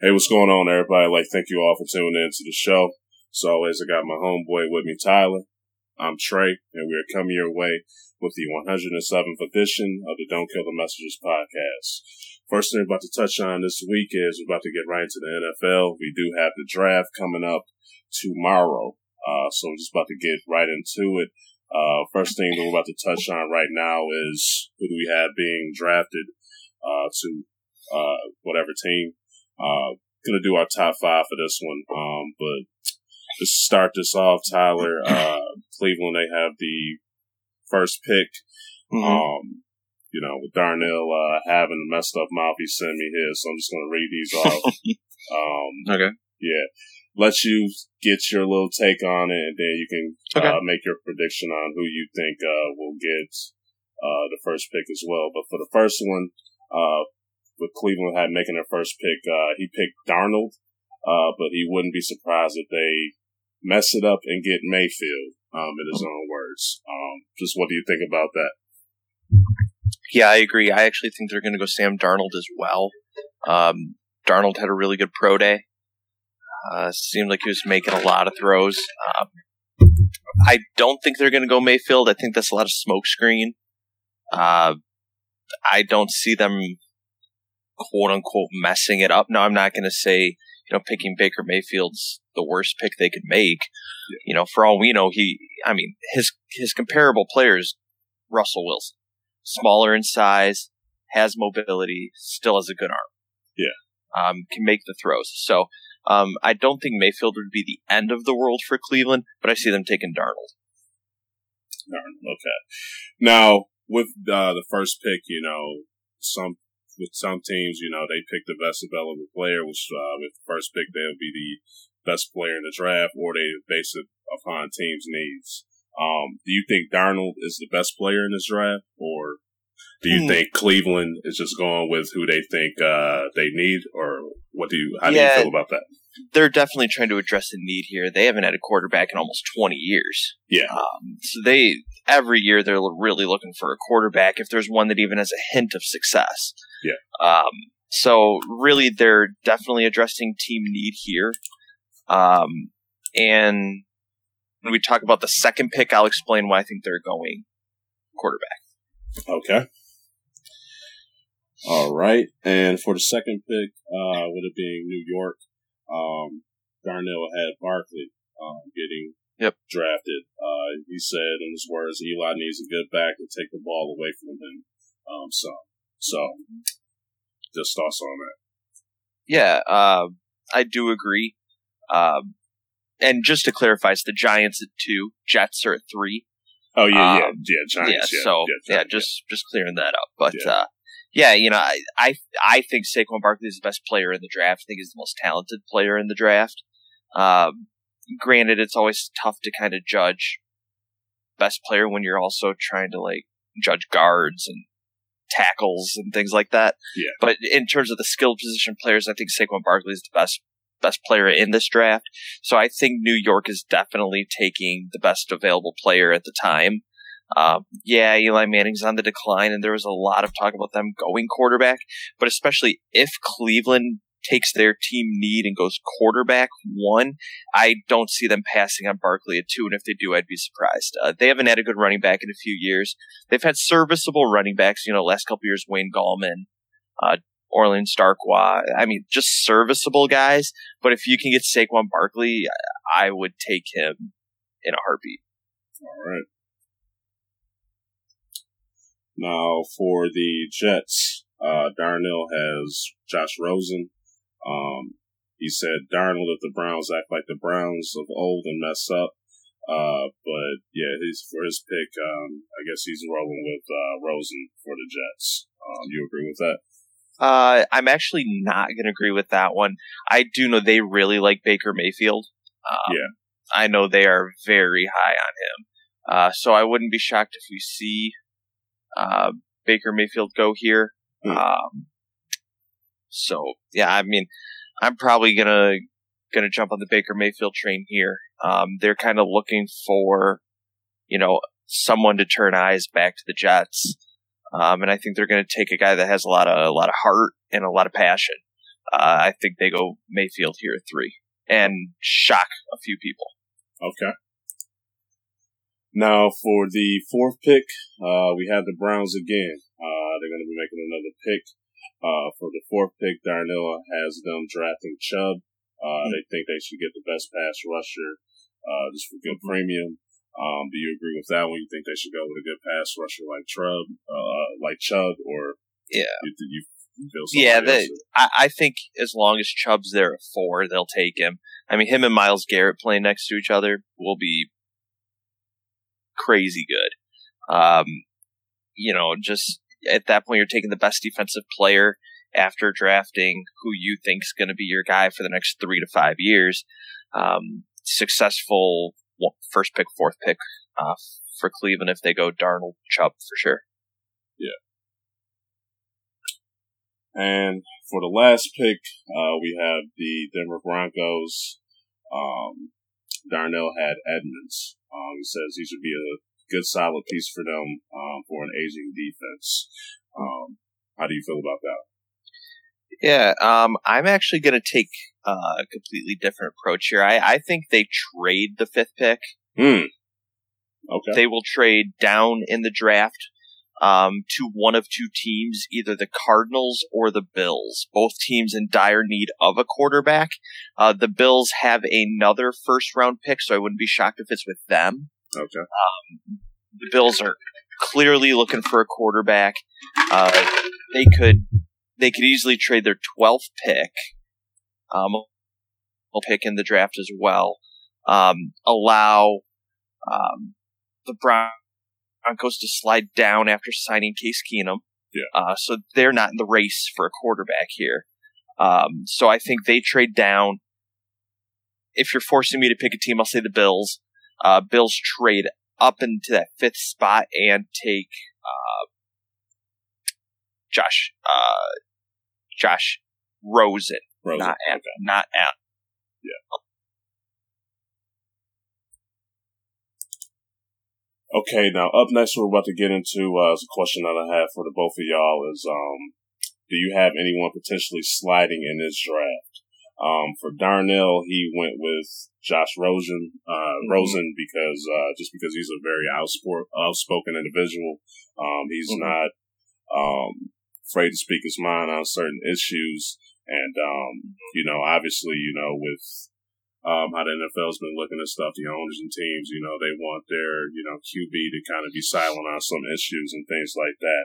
Hey, what's going on, everybody? Like, thank you all for tuning in to the show. As always, I got my homeboy with me, Tyler. I'm Trey, and we're coming your way with the 107th edition of the Don't Kill the Messengers podcast. First thing we're about to touch on this week is we're about to get right into the NFL. We do have the draft coming up tomorrow. Uh, so we're just about to get right into it. Uh, first thing that we're about to touch on right now is who do we have being drafted, uh, to, uh, whatever team. Uh, gonna do our top five for this one. Um, but to start this off, Tyler, uh, Cleveland, they have the first pick. Mm-hmm. Um, you know, with Darnell, uh, having the messed up mouth he sent me here. So I'm just to read these off. um, okay. Yeah. Let you get your little take on it and then you can, okay. uh, make your prediction on who you think, uh, will get, uh, the first pick as well. But for the first one, uh, with Cleveland had making their first pick, uh, he picked Darnold, uh, but he wouldn't be surprised if they mess it up and get Mayfield, um, in his own words. Um, just what do you think about that? Yeah, I agree. I actually think they're going to go Sam Darnold as well. Um, Darnold had a really good pro day. Uh, seemed like he was making a lot of throws. Um, I don't think they're going to go Mayfield. I think that's a lot of smokescreen. Uh, I don't see them quote unquote messing it up. Now, I'm not going to say, you know, picking Baker Mayfield's the worst pick they could make. Yeah. You know, for all we know, he, I mean, his, his comparable players, Russell Wilson, smaller in size, has mobility, still has a good arm. Yeah. Um, can make the throws. So, um, I don't think Mayfield would be the end of the world for Cleveland, but I see them taking Darnold. Darnold, okay. Now, with uh, the first pick, you know, some with some teams, you know, they pick the best available player, which uh, with the first pick they'll be the best player in the draft, or they base it upon teams' needs. Um, do you think Darnold is the best player in this draft, or do you hmm. think Cleveland is just going with who they think uh, they need, or what do you? How do you feel about that? They're definitely trying to address a need here. They haven't had a quarterback in almost twenty years. Yeah, um, so they every year they're really looking for a quarterback. If there's one that even has a hint of success, yeah. Um, so really, they're definitely addressing team need here. Um, and when we talk about the second pick, I'll explain why I think they're going quarterback. Okay. All right. And for the second pick, uh, with it being New York, um, Darnell had Barkley, um, getting yep. drafted. Uh, he said in his words, Eli needs a good back to take the ball away from him. Um, so so, just thoughts on that. Yeah, uh, I do agree. Um, and just to clarify, it's the Giants at two, Jets are at three. Oh yeah, yeah, um, yeah, Giants. Yeah, yeah so yeah, Giants, yeah, just just clearing that up. But yeah. Uh, yeah, you know, I, I I think Saquon Barkley is the best player in the draft. I think he's the most talented player in the draft. Um, granted, it's always tough to kind of judge best player when you're also trying to like judge guards and tackles and things like that. Yeah. But in terms of the skilled position players, I think Saquon Barkley is the best best player in this draft. So I think New York is definitely taking the best available player at the time. Um, yeah, Eli Manning's on the decline, and there was a lot of talk about them going quarterback. But especially if Cleveland takes their team need and goes quarterback one, I don't see them passing on Barkley at two. And if they do, I'd be surprised. Uh, they haven't had a good running back in a few years. They've had serviceable running backs, you know, last couple years, Wayne Gallman, uh, Orleans Darkwa. I mean, just serviceable guys. But if you can get Saquon Barkley, I would take him in a heartbeat. All right. Now for the Jets, uh, Darnell has Josh Rosen, um, he said Darnold if the Browns act like the Browns of old and mess up. Uh, but yeah, he's for his pick. Um, I guess he's rolling with uh, Rosen for the Jets. Um, you agree with that? Uh, I'm actually not going to agree with that one. I do know they really like Baker Mayfield. Um, yeah, I know they are very high on him. Uh, so I wouldn't be shocked if we see uh, Baker Mayfield go here. Hmm. Um, so yeah, I mean, I'm probably gonna gonna jump on the Baker Mayfield train here. Um, they're kind of looking for, you know, someone to turn eyes back to the Jets, um, and I think they're to take a guy that has a lot of a lot of heart and a lot of passion. Uh, I think they go Mayfield here at three and shock a few people. Okay. Now for the fourth pick, uh, we have the Browns again. Uh, they're going to be making another pick. Uh, for the fourth pick, Darnell has them drafting Chubb. Uh, mm-hmm. they think they should get the best pass rusher, uh, just for good mm-hmm. premium. Um, do you agree with that one? You think they should go with a good pass rusher like Chubb, uh, like Chubb, or yeah, you, you yeah, they, I, I think as long as Chubb's there at four, they'll take him. I mean, him and Myles Garrett playing next to each other will be crazy good. Um, you know, just at that point, you're taking the best defensive player after drafting who you think is going to be your guy for the next three to five years. Um, successful first pick, fourth pick uh, for Cleveland if they go Darnold Chubb for sure. Yeah. And for the last pick, uh, we have the Denver Broncos. Um, Darnell had Edmonds. Um, he says he should be a good solid piece for them um, for an aging defense. Um, how do you feel about that? Yeah, um, I'm actually going to take uh, a completely different approach here. I, I think they trade the fifth pick. Hmm. Okay. They will trade down in the draft um, to one of two teams, either the Cardinals or the Bills. Both teams in dire need of a quarterback. Uh, the Bills have another first round pick, so I wouldn't be shocked if it's with them. Okay. Um, the Bills are clearly looking for a quarterback. Uh, they could they could easily trade their twelfth pick, um, pick in the draft as well. Um, allow um, the Browns Broncos to slide down after signing Case Keenum. Yeah. Uh, so they're not in the race for a quarterback here. Um, so I think they trade down. If you're forcing me to pick a team, I'll say the Bills. Uh, Bills trade up into that fifth spot and take uh, Josh uh, Josh Rosen, Rosen. not okay. not at. Yeah. Okay, now up next, we're about to get into uh, is a question that I have for the both of y'all is, um, do you have anyone potentially sliding in this draft? Um, for Darnell, he went with Josh Rosen, uh, mm-hmm. Rosen because, uh, just because he's a very outspoken individual. Um, he's mm-hmm. not, um, afraid to speak his mind on certain issues. And, um, you know, obviously, you know, with um, how the NFL's been looking at stuff, the owners and teams, you know, they want their, you know, QB to kind of be silent on some issues and things like that.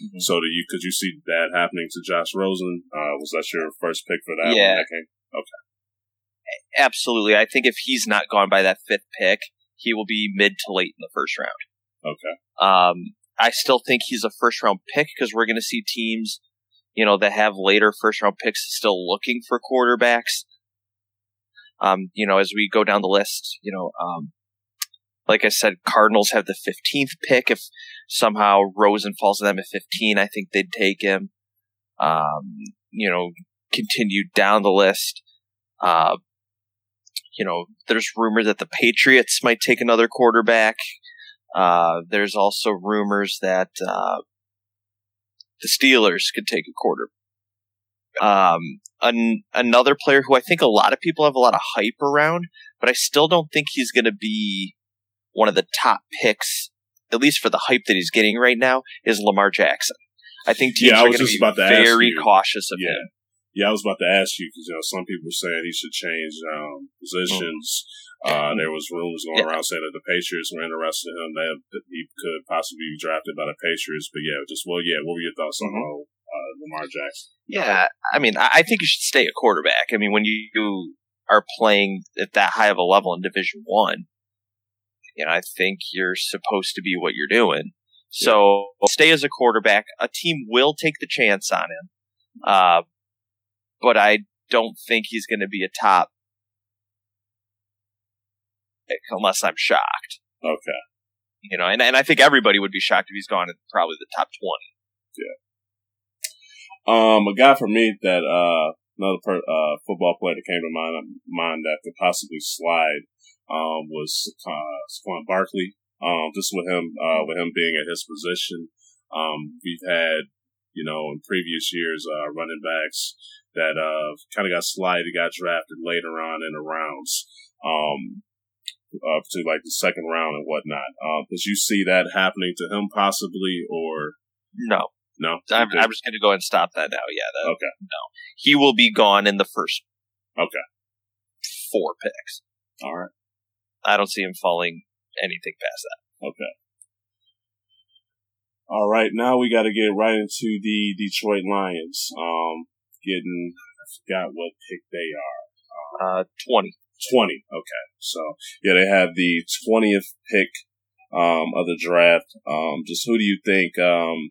Mm-hmm. so do you, could you see that happening to Josh Rosen? Uh, was that your first pick for that? Yeah. Okay. Absolutely. I think if he's not gone by that fifth pick, he will be mid to late in the first round. Okay. Um, I still think he's a first round pick because we're going to see teams, you know, that have later first round picks still looking for quarterbacks. Um, you know, as we go down the list, you know, um, like I said, Cardinals have the 15th pick. If somehow Rosen falls to them at 15, I think they'd take him. Um, you know, continue down the list. Uh, you know, there's rumors that the Patriots might take another quarterback. Uh, there's also rumors that uh, the Steelers could take a quarter um, an, another player who I think a lot of people have a lot of hype around, but I still don't think he's going to be one of the top picks, at least for the hype that he's getting right now, is Lamar Jackson. I think teams yeah, are going to be very cautious of yeah. him. Yeah, I was about to ask you because you know some people were saying he should change um, positions. Mm-hmm. Uh, there was rumors going yeah. around saying that the Patriots were interested in him. That he could possibly be drafted by the Patriots. But yeah, just well, yeah. What were your thoughts mm-hmm. on uh, Lamar Jackson. Yeah, I mean, I think you should stay a quarterback. I mean, when you are playing at that high of a level in Division One, you know, I think you're supposed to be what you're doing. So stay as a quarterback. A team will take the chance on him, uh, but I don't think he's going to be a top unless I'm shocked. Okay. You know, and, and I think everybody would be shocked if he's gone in probably the top 20. Yeah. Um, a guy for me that uh another per, uh football player that came to mind mind that could possibly slide um was uh Saquon Barkley. Um, just with him uh with him being at his position, um we've had you know in previous years uh running backs that uh, kind of got slided, got drafted later on in the rounds, um, up to like the second round and whatnot. Uh, did you see that happening to him possibly, or no? No, I'm, I'm just going to go and stop that now. Yeah. That, okay. No, he will be gone in the first. Okay. Four picks. All right. I don't see him falling anything past that. Okay. All right, now we got to get right into the Detroit Lions. Um, getting I forgot what pick they are. Uh, twenty. Twenty. Okay, so yeah, they have the twentieth pick um, of the draft. Um, just who do you think um,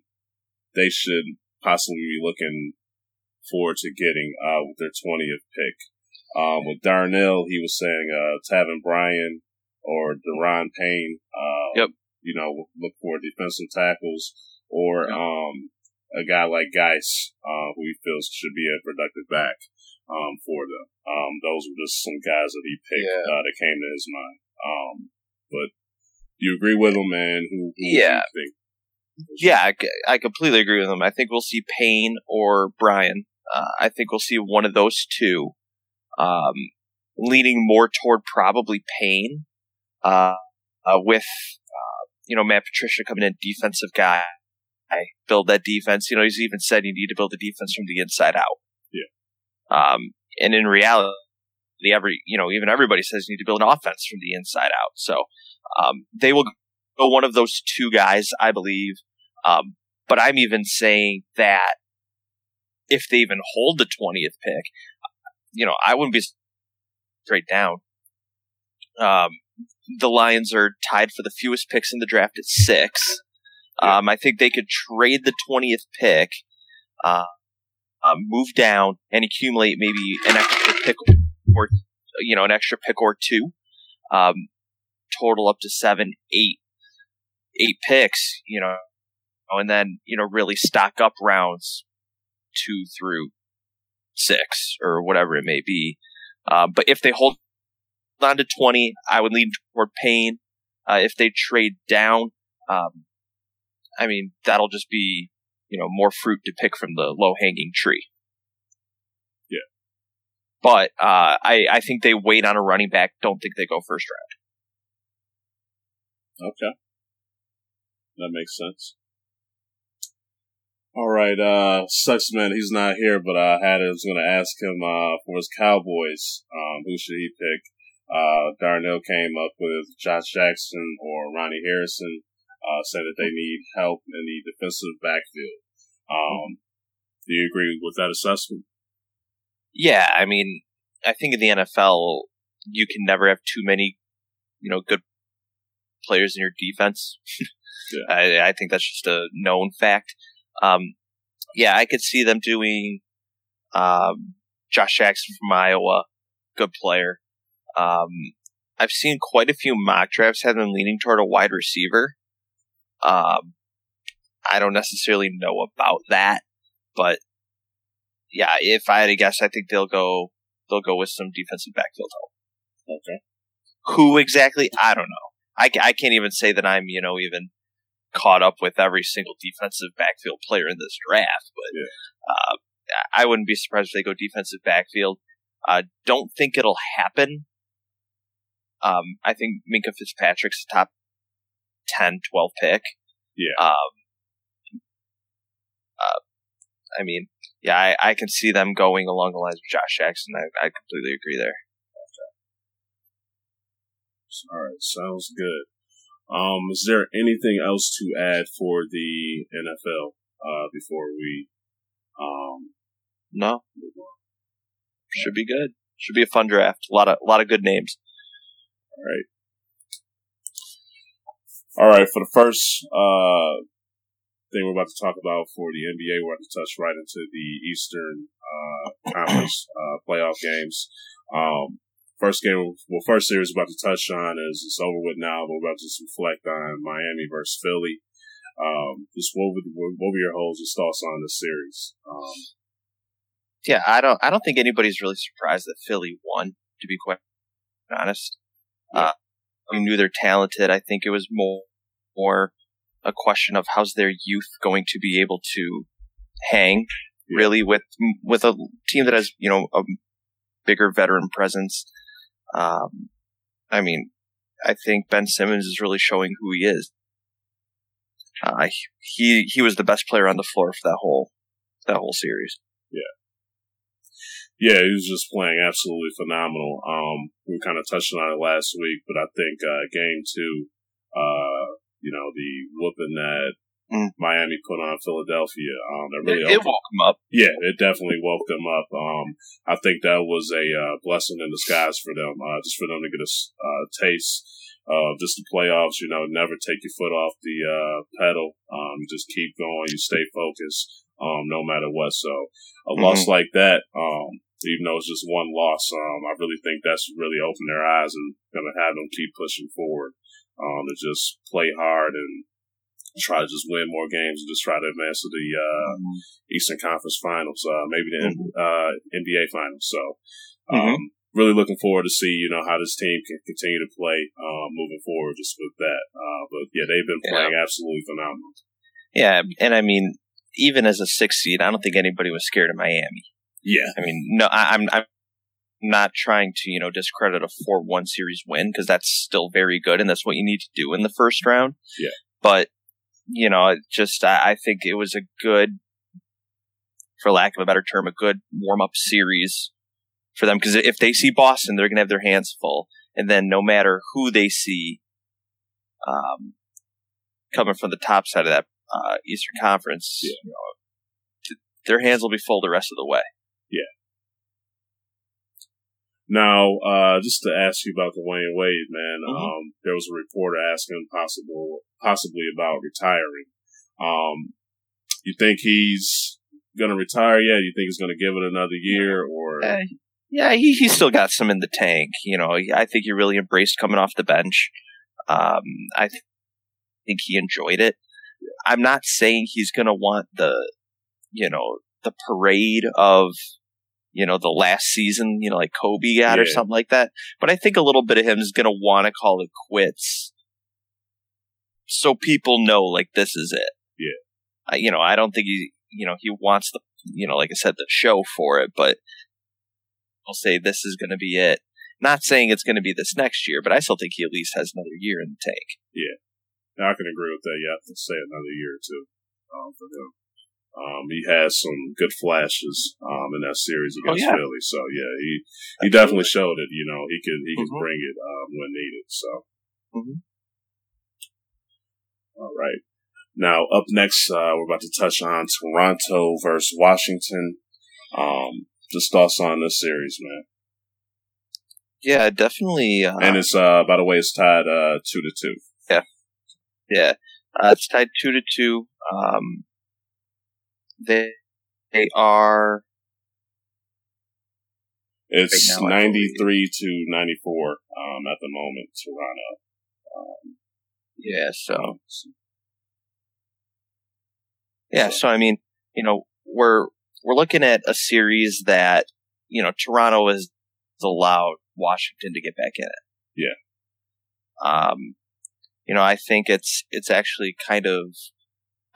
they should possibly be looking forward to getting uh, with their twentieth pick? Um, with Darnell, he was saying uh, Taven Bryan or Daron Payne. Uh, yep you know, look for defensive tackles or um, a guy like Guice, uh, who he feels should be a productive back um, for them. Um, those were just some guys that he picked yeah. uh, that came to his mind. Um, but you agree with him, man? Who, who yeah. Yeah, I, I completely agree with him. I think we'll see Payne or Bryan. Uh, I think we'll see one of those two. Um, leaning more toward probably Payne, uh, uh, with you know, Matt Patricia coming in, defensive guy, I build that defense. You know, he's even said you need to build the defense from the inside out. Yeah. Um, and in reality, the every, you know, even everybody says you need to build an offense from the inside out. So, um, they will go one of those two guys, I believe. Um, but I'm even saying that if they even hold the 20th pick, you know, I wouldn't be straight down. Um, the Lions are tied for the fewest picks in the draft at six. Um, I think they could trade the 20th pick, uh, uh, move down and accumulate maybe an extra pick or, you know, an extra pick or two. Um, total up to seven, eight, eight picks, you know, and then, you know, really stock up rounds two through six or whatever it may be. Uh, but if they hold on to 20, I would lean toward Payne. Uh, if they trade down, um, I mean, that'll just be, you know, more fruit to pick from the low hanging tree. Yeah. But, uh, I, I think they wait on a running back. Don't think they go first round. Okay. That makes sense. All right, uh, sucks man, he's not here, but I had, I was going to ask him, uh, for his Cowboys, um, who should he pick? Uh, Darnell came up with Josh Jackson or Ronnie Harrison, uh, said that they need help in the defensive backfield. Um, do you agree with that assessment? Yeah, I mean, I think in the NFL, you can never have too many, you know, good players in your defense. yeah. I, I, think that's just a known fact. Um, yeah, I could see them doing, um, Josh Jackson from Iowa, good player. Um, I've seen quite a few mock drafts have them leaning toward a wide receiver. Um, I don't necessarily know about that, but yeah, if I had to guess, I think they'll go they'll go with some defensive backfield help. Okay. Who exactly? I don't know. I, I can't even say that I'm you know even caught up with every single defensive backfield player in this draft, but yeah. uh, I wouldn't be surprised if they go defensive backfield. Uh, don't think it'll happen um, I think Minkah Fitzpatrick's a top 10, 12 pick. Yeah. Um, uh, I mean, yeah, I, I can see them going along the lines of Josh Jackson. I, I completely agree there. All right, sounds good. Um, is there anything else to add for the NFL uh, before we? Um, no. Should be good. Should be a fun draft. A lot of a lot of good names. All right. All right. For the first uh, thing we're about to talk about for the NBA, we're about to touch right into the Eastern uh, Conference uh, playoff games. Um, first game, well, first series we're about to touch on is it's over with now. But we're about to just reflect on Miami versus Philly. Um, just what were, what were your holds and thoughts on the series? Um, yeah, I don't, I don't think anybody's really surprised that Philly won. To be quite honest, uh, I knew they're talented. I think it was more, more a question of how's their youth going to be able to hang really with with a team that has you know a bigger veteran presence. Um, I mean, I think Ben Simmons is really showing who he is. Uh, he he was the best player on the floor for that whole that whole series. Yeah, yeah, he was just playing absolutely phenomenal. Um, we kind of touched on it last week, but I think uh, game two, uh, you know, the whooping that mm. Miami put on Philadelphia. Um, that really it, it woke them up. Yeah, it definitely woke them up. Um, I think that was a uh, blessing in disguise for them, uh, just for them to get a uh, taste of just the playoffs. You know, never take your foot off the uh, pedal. Um, just keep going. You stay focused, um, no matter what. So a mm-hmm. loss like that, um, even though it's just one loss, um, I really think that's really opened their eyes and going to have them keep pushing forward. Um, to just play hard and try to just win more games and just try to advance to the uh, mm-hmm. Eastern Conference Finals, uh, maybe the mm-hmm. uh, NBA Finals. So, um, mm-hmm. really looking forward to see you know how this team can continue to play um, moving forward. Just with that, uh, but yeah, they've been playing yeah. absolutely phenomenal. Yeah, and I mean, even as a six seed, I don't think anybody was scared of Miami. Yeah, I mean, no, I, I'm I'm not trying to you know discredit a four one series win because that's still very good and that's what you need to do in the first round. Yeah, but you know, just I, I think it was a good, for lack of a better term, a good warm up series for them because if they see Boston, they're going to have their hands full, and then no matter who they see, um, coming from the top side of that uh, Eastern Conference, yeah. you know, their hands will be full the rest of the way. Yeah. Now, uh, just to ask you about the Wayne Wade, man, mm-hmm. um, there was a reporter asking possible, possibly about retiring. Um, you think he's going to retire yet? You think he's going to give it another year or? Uh, yeah, he, he's still got some in the tank. You know, I think he really embraced coming off the bench. Um, I th- think he enjoyed it. I'm not saying he's going to want the, you know, the parade of you know, the last season, you know, like Kobe got yeah. or something like that. But I think a little bit of him is going to want to call it quits. So people know, like, this is it. Yeah. I, you know, I don't think he, you know, he wants the, you know, like I said, the show for it, but I'll say this is going to be it. Not saying it's going to be this next year, but I still think he at least has another year in the tank. Yeah. I can agree with that. Yeah. to say another year or two um, for him. Um, he has some good flashes um, in that series oh, against oh, yeah. Philly. So yeah, he he definitely showed it. You know, he could he mm-hmm. could bring it um, when needed. So. Mm-hmm. All right. Now up next, uh, we're about to touch on Toronto versus Washington. Um, just thoughts on this series, man. Yeah, definitely. Uh, and it's uh, by the way, it's tied uh, two to two. Yeah, yeah, uh, it's tied two to two. Um, they, they are. It's right now, 93 to 94 um, at the moment, Toronto. Um, yeah, so. Yeah, so I mean, you know, we're we're looking at a series that you know Toronto has allowed Washington to get back in it. Yeah. Um, you know, I think it's it's actually kind of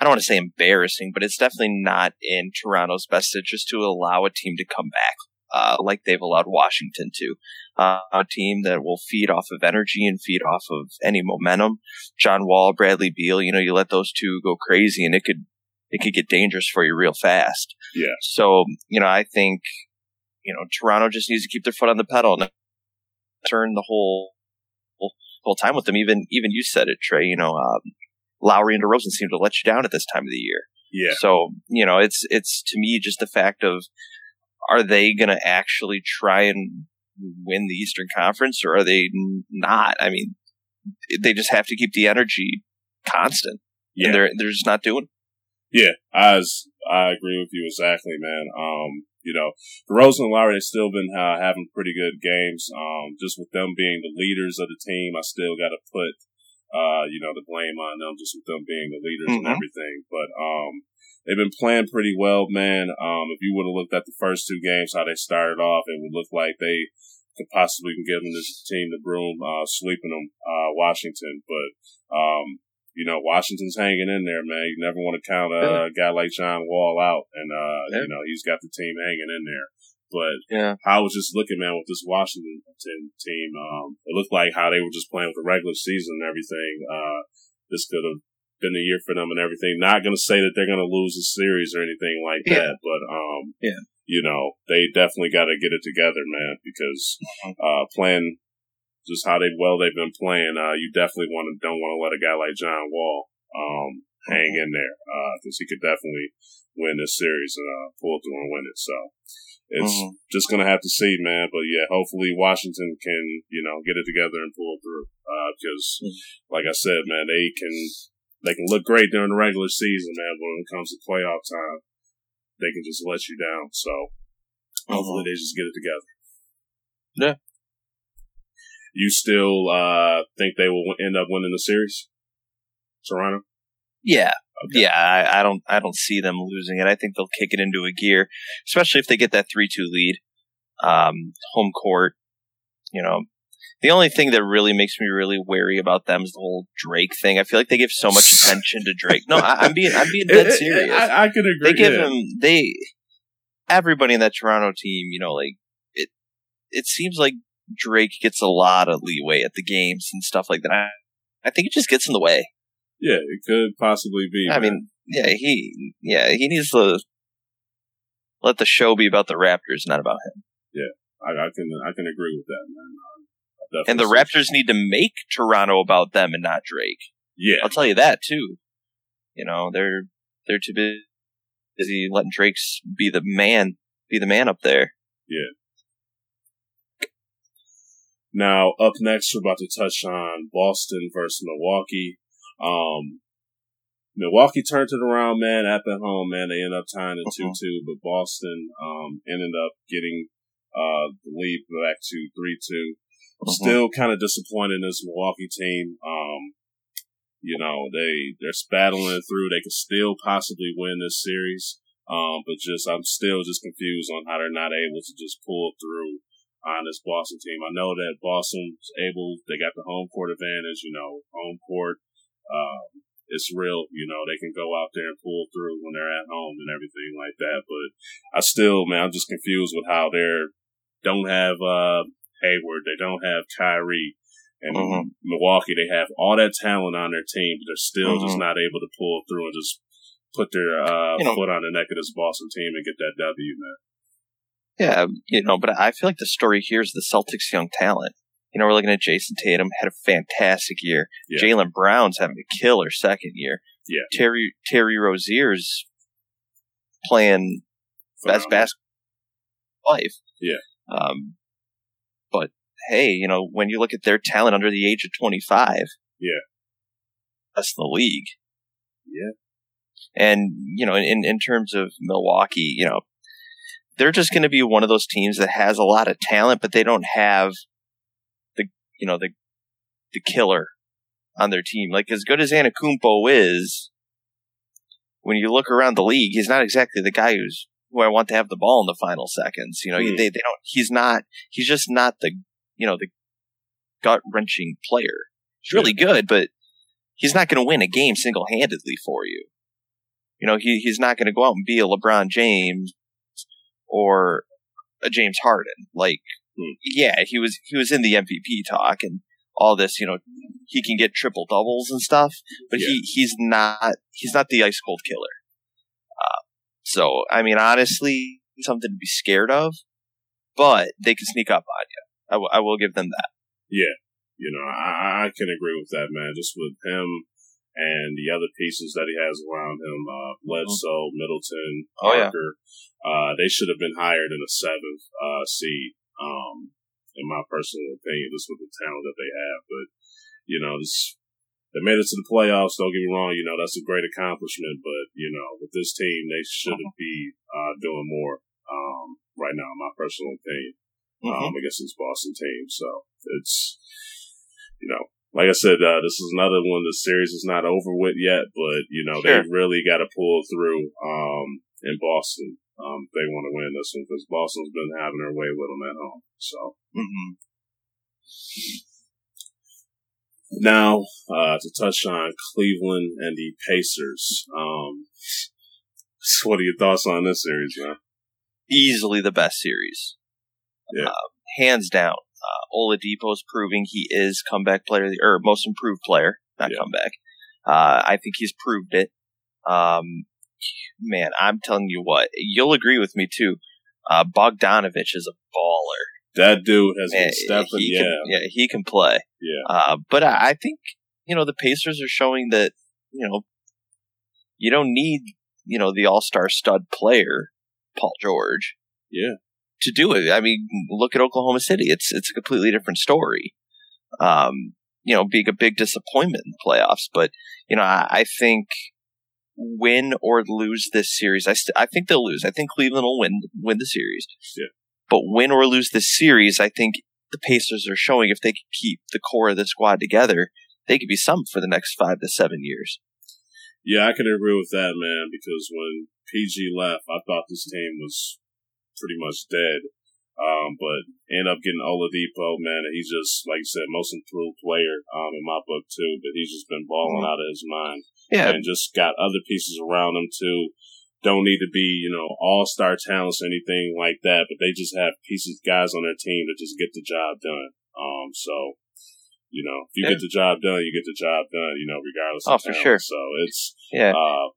I don't want to say embarrassing, but it's definitely not in Toronto's best interest to allow a team to come back uh, like they've allowed Washington to. Uh, a team that will feed off of energy and feed off of any momentum. John Wall, Bradley Beal, you know, you let those two go crazy and it could it could get dangerous for you real fast. Yeah. So, you know, I think, you know, Toronto just needs to keep their foot on the pedal and turn the whole whole time with them. Even even you said it, Trey. You know, um, Lowry and DeRozan seem to let you down at this time of the year. Yeah. So, you know, it's, it's to me just the fact of, are they going to actually try and win the Eastern Conference or are they not? I mean, they just have to keep the energy constant. Yeah. And they're, they're just not doing. Yeah. As I agree with you exactly, man. Um, you know, DeRozan and Lowry, they've still been uh, having pretty good games. Um, just with them being the leaders of the team, I still got to put uh, you know, the blame on them just with them being the leaders mm-hmm. and everything. But, um, they've been playing pretty well, man. Um, if you would have looked at the first two games, how they started off, it would look like they could possibly give them this team the broom, uh, sweeping them, uh, Washington. But, um, you know, Washington's hanging in there, man. You never want to count a, a guy like John Wall out, and uh, yeah. you know he's got the team hanging in there. But yeah. I was just looking, man, with this Washington team. Um, it looked like how they were just playing with the regular season and everything. Uh, this could have been a year for them and everything. Not going to say that they're going to lose the series or anything like yeah. that, but um, yeah. you know, they definitely got to get it together, man, because mm-hmm. uh, playing just how they well they've been playing, uh, you definitely want to don't want to let a guy like John Wall um, hang in there because uh, he could definitely win this series and uh, pull through and win it. So it's mm-hmm. just gonna have to see, man. But yeah, hopefully Washington can, you know, get it together and pull through. Because, uh, mm-hmm. like I said, man, they can they can look great during the regular season, man. But when it comes to playoff time, they can just let you down. So hopefully mm-hmm. they just get it together. Yeah. You still uh, think they will end up winning the series, Toronto? Yeah, Okay. Yeah, I, I, don't I don't see them losing it. I think they'll kick it into a gear, especially if they get that three two lead. Um, home court, you know. The only thing that really makes me really wary about them is the whole Drake thing. I feel like they give so much attention to Drake. No, I, am being I'm being dead serious. I, I can agree. They give yeah. him they everybody in that Toronto team. You know, like it. It seems like Drake gets a lot of leeway at the games and stuff like that. I, I think it just gets in the way. Yeah, it could possibly be. I man. mean, yeah, he, yeah, he needs to let the show be about the Raptors, not about him. Yeah, I, I can, I can agree with that, man. And the Raptors need to make Toronto about them and not Drake. Yeah, I'll tell you that too. You know, they're they're too busy letting Drake's be the man, be the man up there. Yeah. Now, up next, we're about to touch on Boston versus Milwaukee. Um, Milwaukee turned it around, man, at the home, man. They ended up tying it 2 2, but Boston um, ended up getting uh, the lead back to 3 2. Uh-huh. Still kind of disappointed in this Milwaukee team. Um, you know, they, they're battling through. They could still possibly win this series. Um, but just, I'm still just confused on how they're not able to just pull through on this Boston team. I know that Boston's able, they got the home court advantage, you know, home court um, it's real, you know, they can go out there and pull through when they're at home and everything like that. But I still, man, I'm just confused with how they're don't have uh Hayward, they don't have Kyrie. And mm-hmm. Milwaukee, they have all that talent on their team, but they're still mm-hmm. just not able to pull through and just put their uh, you know, foot on the neck of this Boston team and get that W, man. Yeah, you know, but I feel like the story here is the Celtics' young talent. You know, we're looking at Jayson Tatum had a fantastic year. Yeah. Jaylen Brown's having a killer second year. Yeah. Terry Terry Rozier's playing Phenomenal. best basketball life. Yeah. Um, but hey, you know, when you look at their talent under the age of 25, yeah, that's the league. Yeah. And, you know, in, in terms of Milwaukee, you know, they're just going to be one of those teams that has a lot of talent, but they don't have you know, the, the killer on their team. Like as good as Antetokounmpo is, when you look around the league, he's not exactly the guy who's who I want to have the ball in the final seconds. You know, mm. they they don't. He's not. He's just not the you know the gut wrenching player. He's really good, but he's not going to win a game single handedly for you. You know, he he's not going to go out and be a LeBron James or a James Harden. Like Hmm. Yeah, he was he was in the MVP talk and all this. You know, he can get triple doubles and stuff, but yeah. he he's not he's not the ice cold killer. Uh, so I mean, honestly, something to be scared of, but they can sneak up on you. I, w- I will give them that. Yeah, you know, I, I can agree with that, man. Just with him and the other pieces that he has around him, uh, Bledsoe, Middleton, Parker, oh, yeah. uh, they should have been higher than a seventh uh, seed. Um, in my personal opinion, just with the talent that they have. But you know, this they made it to the playoffs. Don't get me wrong. You know, that's a great accomplishment. But you know, with this team, they should uh-huh. be uh, doing more um, right now. In my personal opinion, mm-hmm. um, against this Boston team. So it's you know. Like I said, uh, this is another one. The series is not over with yet, but you know sure. they really got to pull through um, in Boston um, they want to win this one because Boston's been having their way with them at home. So, mm-hmm. Now, uh, to touch on Cleveland and the Pacers. Um, so what are your thoughts on this series, man? Easily the best series. Yeah. Uh, hands down. Uh, Oladipo's proving he is comeback player, or most improved player, not Yeah. comeback. Uh, I think he's proved it. Um, man, I'm telling you what, you'll agree with me too. Uh, Bogdanovic is a baller. That dude has Man, been stepping, yeah, can, yeah, he can play. yeah, Uh, but I, I think, you know, the Pacers are showing that, you know, you don't need, you know, the all-star stud player, Paul George, yeah, to do it. I mean, look at Oklahoma City. It's, it's a completely different story. Um, you know, being a big disappointment in the playoffs, but, you know, I, I think win or lose this series, I, st- I think they'll lose. I think Cleveland will win, win the series. Yeah. But win or lose this series, I think the Pacers are showing if they can keep the core of the squad together, they could be some for the next five to seven years. yeah. I can agree with that, man. Because when PG left, I thought this team was pretty much dead. Um, but end up getting Oladipo, man. And he's just like you said, most improved player um, in my book too. But he's just been balling Mhm. out of his mind. Yeah, and just got other pieces around them too. Don't need to be, you know, all star talents or anything like that, but they just have pieces, guys on their team that just get the job done. Um, so, you know, if you Yeah. get the job done, you get the job done, you know, regardless Oh, of for talent. sure. So it's, yeah, uh,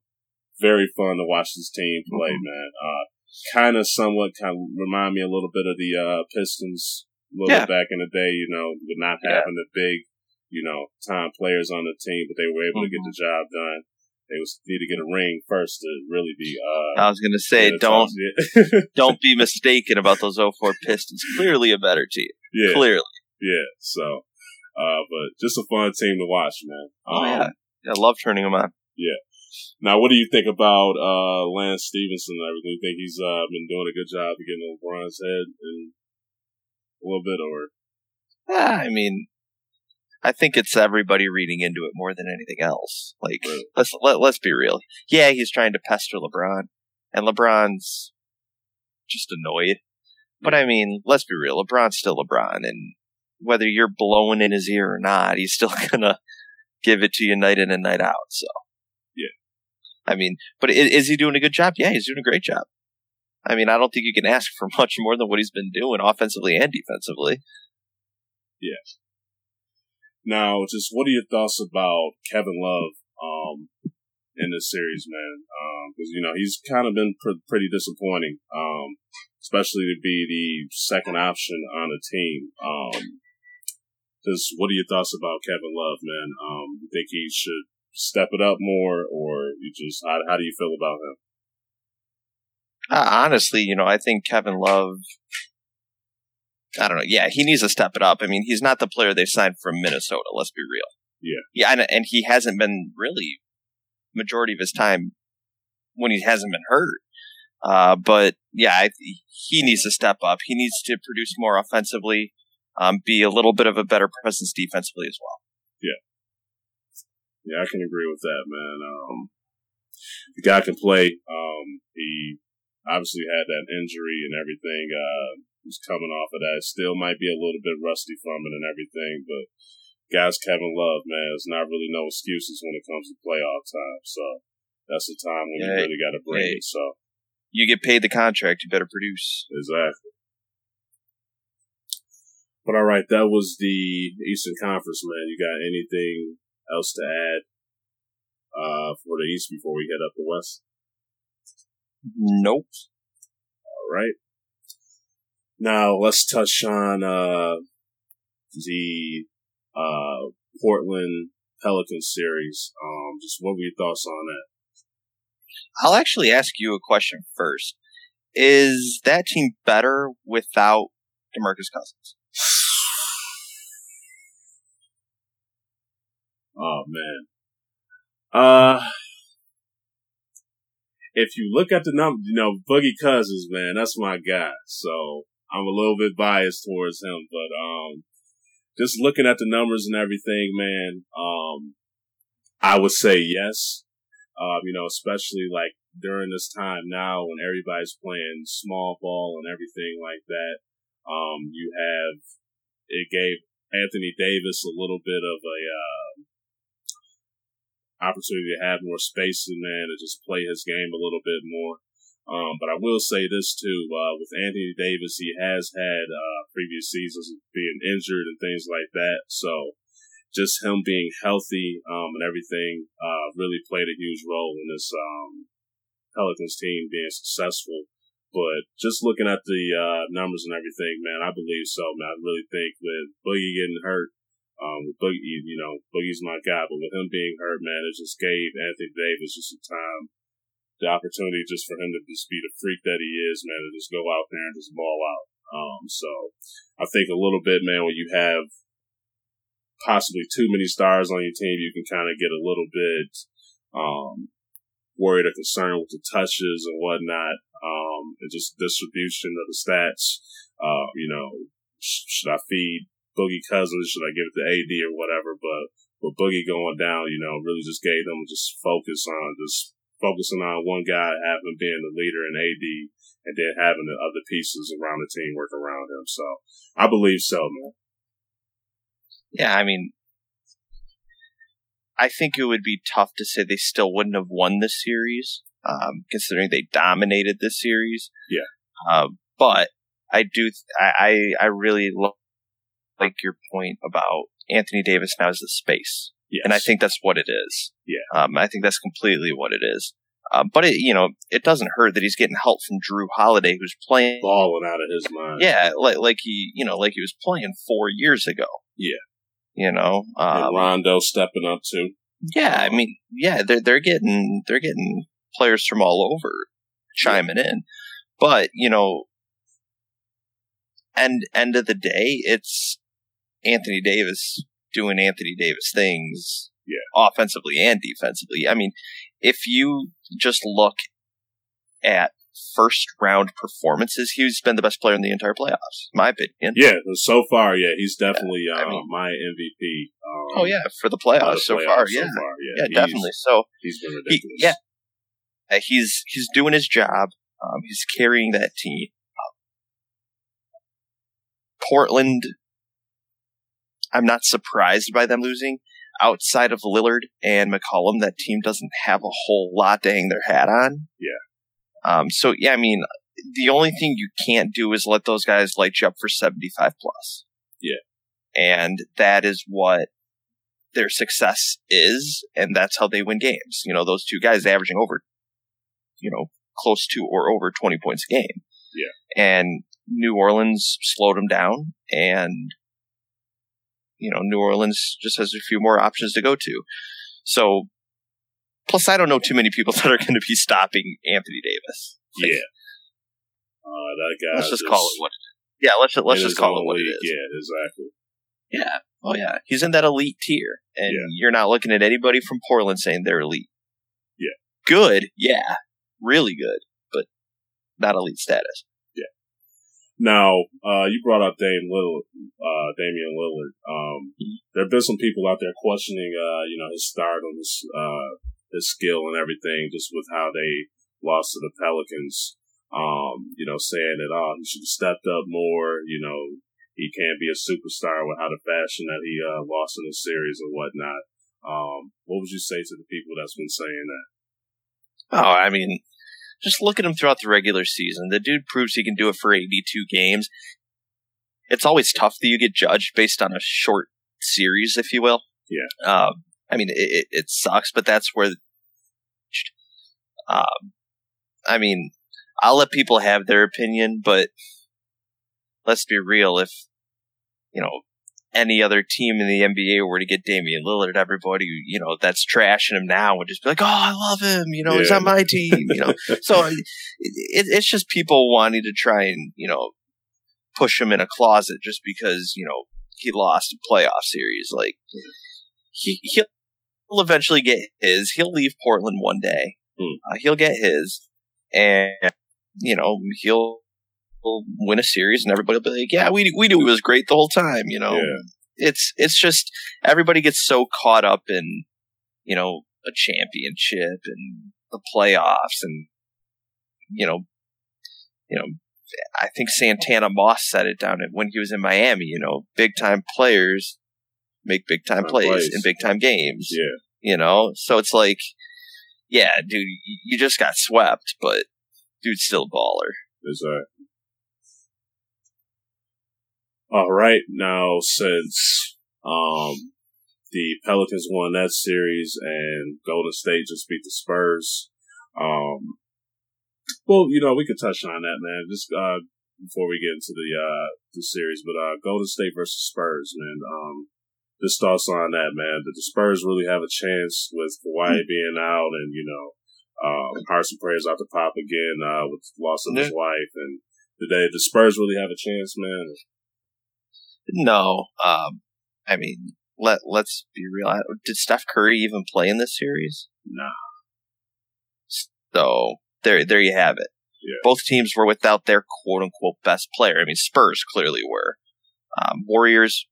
very fun to watch this team play, Mhm. man. Uh, kind of somewhat kind of remind me a little bit of the, uh, Pistons a little Yeah. bit back in the day, you know, with not Yeah. having the big, you know, time players on the team, but they were able to get Mhm. the job done. They was need to get a ring first to really be. Uh, I was gonna say, don't don't be mistaken about those 04 Pistons. Clearly a better team. yeah, Clearly. yeah. So, uh, but just a fun team to watch, man. Oh Um, yeah, I love turning them on. Yeah. Now, what do you think about uh, Lance Stephenson and everything? You think he's uh, been doing a good job of getting LeBron's head in a little bit, or Ah, I mean, I think it's everybody reading into it more than anything else. Like, Right. let's let, let's be real. Yeah, he's trying to pester LeBron, and LeBron's just annoyed. But I mean, let's be real. LeBron's still LeBron, and whether you're blowing in his ear or not, he's still gonna give it to you night in and night out. So, Yeah. I mean, but is, is he doing a good job? Yeah, he's doing a great job. I mean, I don't think you can ask for much more than what he's been doing offensively and defensively. Now, just what are your thoughts about Kevin Love um, in this series, man? Because you know he's kind of been pr- pretty disappointing, um, especially to be the second option on a team. Um, just what are your thoughts about Kevin Love, man? Um, you think he should step it up more, or you just how, how do you feel about him? Uh, honestly, you know, I think Kevin Love. I don't know. Yeah, he needs to step it up. I mean, he's not the player they signed from Minnesota. Let's be real. Yeah. Yeah, and, and he hasn't been really majority of his time when he hasn't been hurt. Uh, but yeah, I, he needs to step up. He needs to produce more offensively, um, be a little bit of a better presence defensively as well. Yeah, Yeah, I can agree with that, man. Um, the guy can play. Um, he obviously had that injury and everything. Uh, he's coming off of that. Still might be a little bit rusty from it and everything, but guys, Kevin Love, man, there's not really no excuses when it comes to playoff time. So that's the time when you really got to bring yeah. it. So You get paid the contract, you better produce. exactly. But all right, that was the Eastern Conference, man. You got anything else to add uh, for the East before we head up the West? Nope. All right. Now let's touch on uh, the uh, Portland Pelicans series. Um, just what were your thoughts on that? I'll actually ask you a question first. Is that team better without DeMarcus Cousins? Oh man. Uh if you look at the number, you know, Boogie Cousins, man, that's my guy. So I'm a little bit biased towards him, but um just looking at the numbers and everything, man, um I would say yes. Um, you know, especially like during this time now when everybody's playing small ball and everything like that. Um, you have it gave Anthony Davis a little bit of a uh, opportunity to have more space in man to just play his game a little bit more. Um, but I will say this too, uh, with Anthony Davis, he has had, uh, previous seasons being injured and things like that. So just him being healthy, um, and everything, uh, really played a huge role in this, um, Pelicans team being successful. But just looking at the, uh, numbers and everything, man, I believe so, man. I really think with Boogie getting hurt, um, Boogie, you know, Boogie's my guy, but with him being hurt, man, it just gave Anthony Davis just some time the opportunity just for him to just be the freak that he is, man, to just go out there and just ball out. Um, so I think a little bit, man, when you have possibly too many stars on your team, you can kind of get a little bit, um, worried or concerned with the touches and whatnot, um, and just distribution of the stats. Uh, you know, should I feed Boogie Cousins? Should I give it to AD or whatever? But with Boogie going down, you know, really just gave them just focus on just focusing on one guy having been the leader in AD and then having the other pieces around the team work around him. So I believe so, man. Yeah, I mean, I think it would be tough to say they still wouldn't have won this series, um, considering they dominated this series. Yeah. Uh, but I do, I, I really like your point about Anthony Davis now as the space. Yes. And I think that's what it is. Yeah. Um, I think that's completely what it is. Um, but it, you know, it doesn't hurt that he's getting help from Jrue Holiday, who's playing balling out of his mind. Yeah, like like he, you know, like he was playing four years ago. Yeah. You know, um, and Rondo stepping up too. Yeah, I mean, yeah, they're they're getting they're getting players from all over chiming yeah. in, but you know, end end of the day, it's Anthony Davis doing Anthony Davis things, yeah. offensively and defensively. I mean, if you just look at first round performances, he's been the best player in the entire playoffs, my opinion. Yeah, so far, yeah, he's definitely yeah, uh, mean, my MVP. Um, oh yeah, for the playoffs, the so, far, yeah. so far, yeah, yeah, definitely. So he's been ridiculous. He, yeah, uh, he's he's doing his job. Um, he's carrying that team. Portland I'm not surprised by them losing. Outside of Lillard and McCollum, that team doesn't have a whole lot to hang their hat on. Yeah. Um, so yeah, I mean, the only thing you can't do is let those guys light you up for 75 plus. Yeah. And that is what their success is, and that's how they win games. You know, those two guys averaging over, you know, close to or over 20 points a game. Yeah. And New Orleans slowed them down, and you know, New Orleans just has a few more options to go to. So, plus, I don't know too many people that are going to be stopping Anthony Davis. Like, yeah. Uh, that guy. Let's just, just call it what. Yeah, let's let's just call it what league. it is. Yeah, exactly. Yeah. Oh yeah, he's in that elite tier, and yeah. you're not looking at anybody from Portland saying they're elite. Yeah. Good. Yeah. Really good, but not elite status. Now, uh, you brought up Dame Lillard, uh, Damian Lillard. Um, there have been some people out there questioning, uh, you know, his start on his, uh, his skill and everything, just with how they lost to the Pelicans. Um, you know, saying that, oh, he should have stepped up more, you know, he can't be a superstar with how the fashion that he, uh, lost in the series and whatnot. Um, what would you say to the people that's been saying that? Oh, I mean, just look at him throughout the regular season. The dude proves he can do it for 82 games. It's always tough that you get judged based on a short series, if you will. Yeah. Um, I mean, it, it sucks, but that's where. Um, I mean, I'll let people have their opinion, but let's be real. If you know any other team in the NBA were to get Damian Lillard, everybody, you know, that's trashing him now would just be like, "Oh, I love him," you know, yeah. he's on my team, you know. so it, it, it's just people wanting to try and you know push him in a closet just because you know he lost a playoff series. Like he he'll eventually get his. He'll leave Portland one day. Hmm. Uh, he'll get his, and you know he'll will win a series and everybody will be like, yeah, we, we knew it was great the whole time, you know? Yeah. It's, it's just, everybody gets so caught up in, you know, a championship and the playoffs and, you know, you know, I think Santana Moss said it down when he was in Miami. You know, big time players make big time plays, plays in big time games. Yeah. You know, so it's like, yeah, dude, you just got swept, but dude's still a baller. Is that? All right, now since um the Pelicans won that series and Golden State just beat the Spurs, um, well, you know we could touch on that, man. Just uh, before we get into the uh the series, but uh, Golden State versus Spurs, man. Um, just thoughts on that, man. Did the Spurs really have a chance with Kawhi hmm. being out and, you know, um, Harrison Prayers out to pop again, uh, with the loss of yeah. his wife and did they, the Spurs really have a chance, man? No. Um, I mean, let, let's be real. Did Steph Curry even play in this series? No. So there, there you have it. Yeah. Both teams were without their quote unquote best player. I mean, Spurs clearly were. Um, Warriors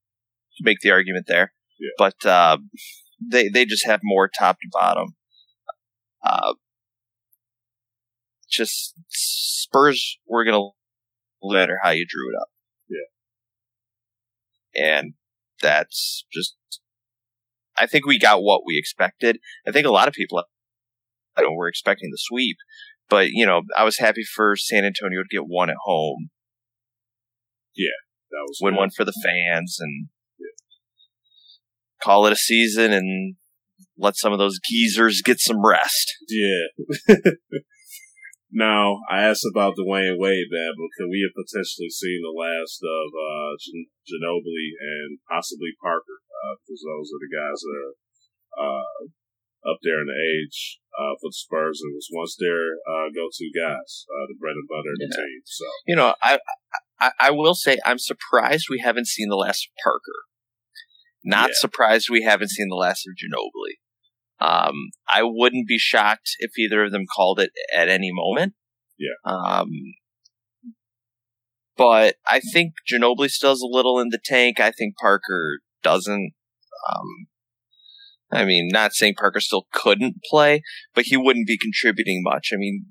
make the argument there. Yeah. But uh, they they just have more top to bottom. Uh, just Spurs were gonna matter how you drew it up. Yeah. And that's just I think we got what we expected. I think a lot of people I don't were expecting the sweep. But, you know, I was happy for San Antonio to get one at home. Yeah. That was win one for the fans and call it a season and let some of those geezers get some rest. Yeah. now, I asked about Dwyane Wade, man, but could we have potentially seen the last of uh, Gin- Ginobili and possibly Parker? Because uh, those are the guys that are uh, up there in the age uh, for the Spurs, and was once their uh, go-to guys, uh, the bread and butter of the yeah. team. So you know, I, I I will say I'm surprised we haven't seen the last of Parker. Not yeah. surprised we haven't seen the last of Ginobili. Um, I wouldn't be shocked if either of them called it at any moment. Yeah. Um, but I think Ginobili still has a little in the tank. I think Parker doesn't. Um, I mean, not saying Parker still couldn't play, but he wouldn't be contributing much. I mean,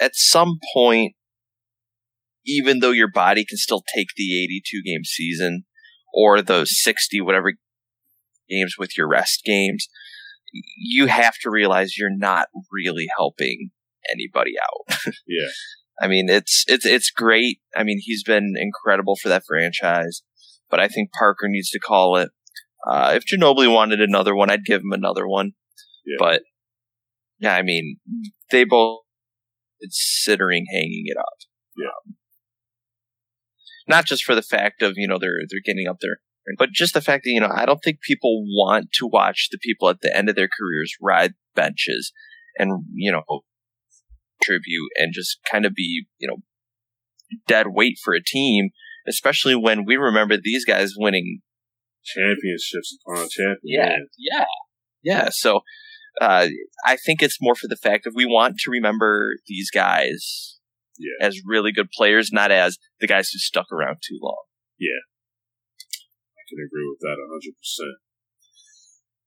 at some point, even though your body can still take the 82 game season, or the 60 whatever games with your rest games, you have to realize you're not really helping anybody out. yeah. I mean, it's, it's, it's great. I mean, he's been incredible for that franchise, but I think Parker needs to call it. Uh, if Ginobili wanted another one, I'd give him another one. Yeah. But yeah, I mean, they both considering hanging it up. Yeah. Um, not just for the fact of, you know, they're, they're getting up there, but just the fact that, you know, I don't think people want to watch the people at the end of their careers ride benches and, you know, tribute and just kind of be, you know, dead weight for a team, especially when we remember these guys winning championships upon championships. Yeah, yeah, yeah. So, uh, I think it's more for the fact that we want to remember these guys yeah. as really good players, not as the guys who stuck around too long. Yeah. Can agree with that 100%.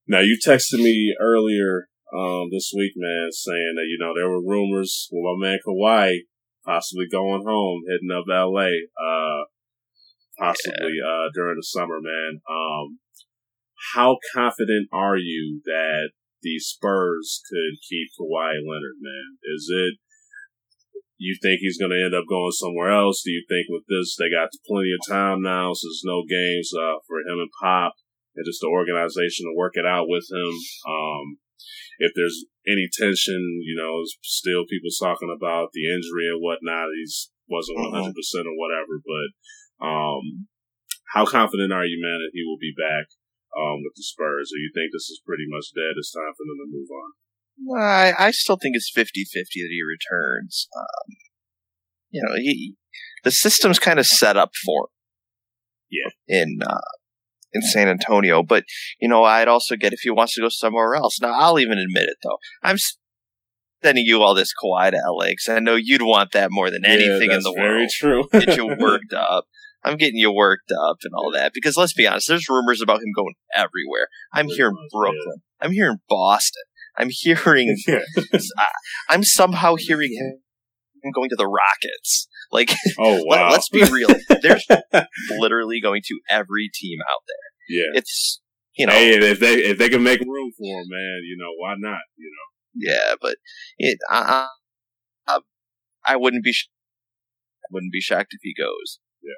Now, you texted me earlier um, this week, man, saying that, you know, there were rumors with my man Kawhi possibly going home, heading up LA, uh, possibly, yeah. uh, during the summer, man. Um, how confident are you that the Spurs could keep Kawhi Leonard, man? Is it you think he's going to end up going somewhere else? Do you think with this they got plenty of time now, so there's no games uh, for him and Pop and just the organization to work it out with him? Um, if there's any tension, you know, still people talking about the injury and whatnot. He's wasn't 100 mm-hmm. percent or whatever, but um, how confident are you, man, that he will be back um, with the Spurs? Or you think this is pretty much dead? It's time for them to move on. I, I still think it's 50-50 that he returns. Um, you know, he, the system's kind of set up for him. Yeah. In, uh, in San Antonio, but you know, I'd also get if he wants to go somewhere else. Now, I'll even admit it though. I'm sending you all this Kawhi to LA because I know you'd want that more than anything yeah, in the world. True. Get you worked up. I'm getting you worked up and all that because let's be honest, there's rumors about him going everywhere. I'm here in Brooklyn. I'm here in Boston. I'm hearing, I'm somehow hearing him going to the Rockets. Like, oh wow. let, us be real. There's literally going to every team out there. Yeah, it's you know, hey, if they if they can make room for him, man, you know why not? You know. Yeah, but it, I, I, I wouldn't be, I wouldn't be shocked if he goes. Yeah.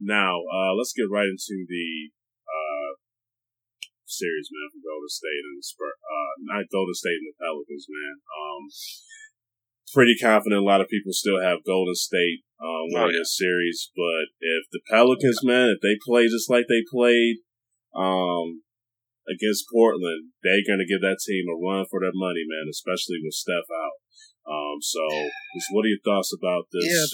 Now, uh, let's get right into the series, man, for Golden State and the Spurs. Uh, not Golden State and the Pelicans, man. Um, pretty confident. A lot of people still have Golden State um, winning oh, yeah. this series, but if the Pelicans, man, if they play just like they played um, against Portland, they're going to give that team a run for their money, man. Especially with Steph out. Um, so, just what are your thoughts about this yeah,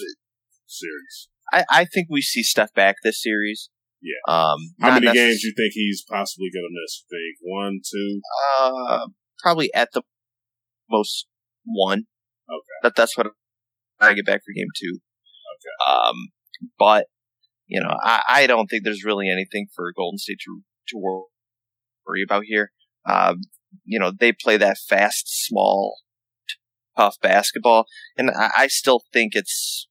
series? I, I think we see Steph back this series. Yeah. Um, How many games do you think he's possibly going to miss? think one, two? Uh, probably at the most one. Okay. That that's what I get back for game two. Okay. Um, but you know, I, I don't think there's really anything for Golden State to to worry about here. Um, you know, they play that fast, small, tough basketball, and I, I still think it's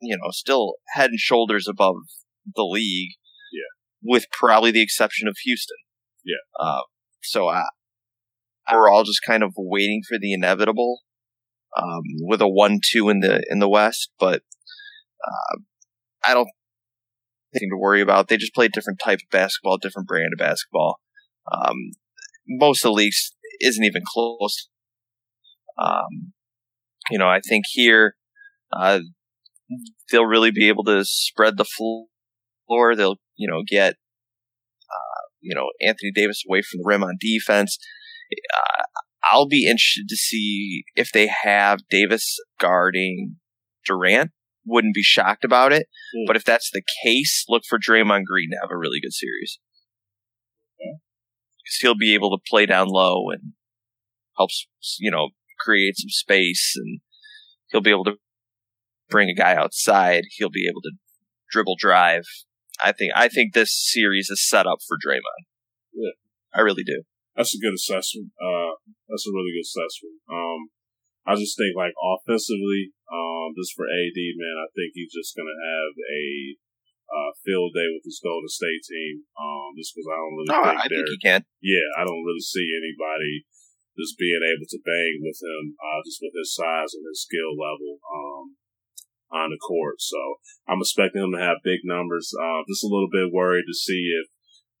you know still head and shoulders above the league. Yeah. With probably the exception of Houston. Yeah. Uh, so I, we're all just kind of waiting for the inevitable, um, with a one-two in the in the West. But uh, I don't anything to worry about. They just play a different type of basketball, different brand of basketball. Um, most of the leagues isn't even close. Um, you know, I think here uh, they'll really be able to spread the floor floor. They'll, you know, get, uh, you know, Anthony Davis away from the rim on defense. Uh, I'll be interested to see if they have Davis guarding Durant. Wouldn't be shocked about it. Mm. But if that's the case, look for Draymond Green to have a really good series. Because he'll be able to play down low and helps, you know, create some space and he'll be able to bring a guy outside. He'll be able to dribble drive I think I think this series is set up for Draymond. Yeah, I really do. That's a good assessment. Uh, that's a really good assessment. Um, I just think like offensively, um, just for AD, man, I think he's just gonna have a uh, field day with his Golden State team. Um, just because I don't really oh, think I think he can. Yeah, I don't really see anybody just being able to bang with him, uh, just with his size and his skill level. Um, on the court. So I'm expecting him to have big numbers. Uh, just a little bit worried to see if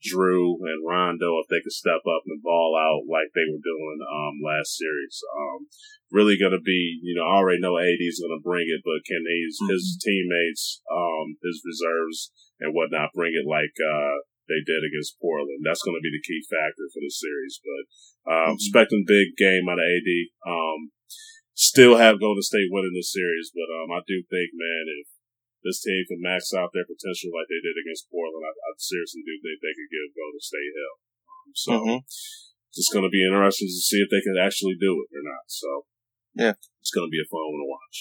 Jrue and Rondo, if they could step up and ball out like they were doing um, last series. Um, really going to be, you know, I already know AD is going to bring it, but can his, mm-hmm. his teammates, um, his reserves and whatnot bring it like uh, they did against Portland? That's going to be the key factor for the series. But um, mm-hmm. expecting big game out of AD. Um, still have Golden State winning this series, but um, I do think, man, if this team can max out their potential like they did against Portland, I, I seriously do think they could give Golden State hell. Um, so mm-hmm. it's going to be interesting to see if they can actually do it or not. So yeah, it's going to be a fun one to watch.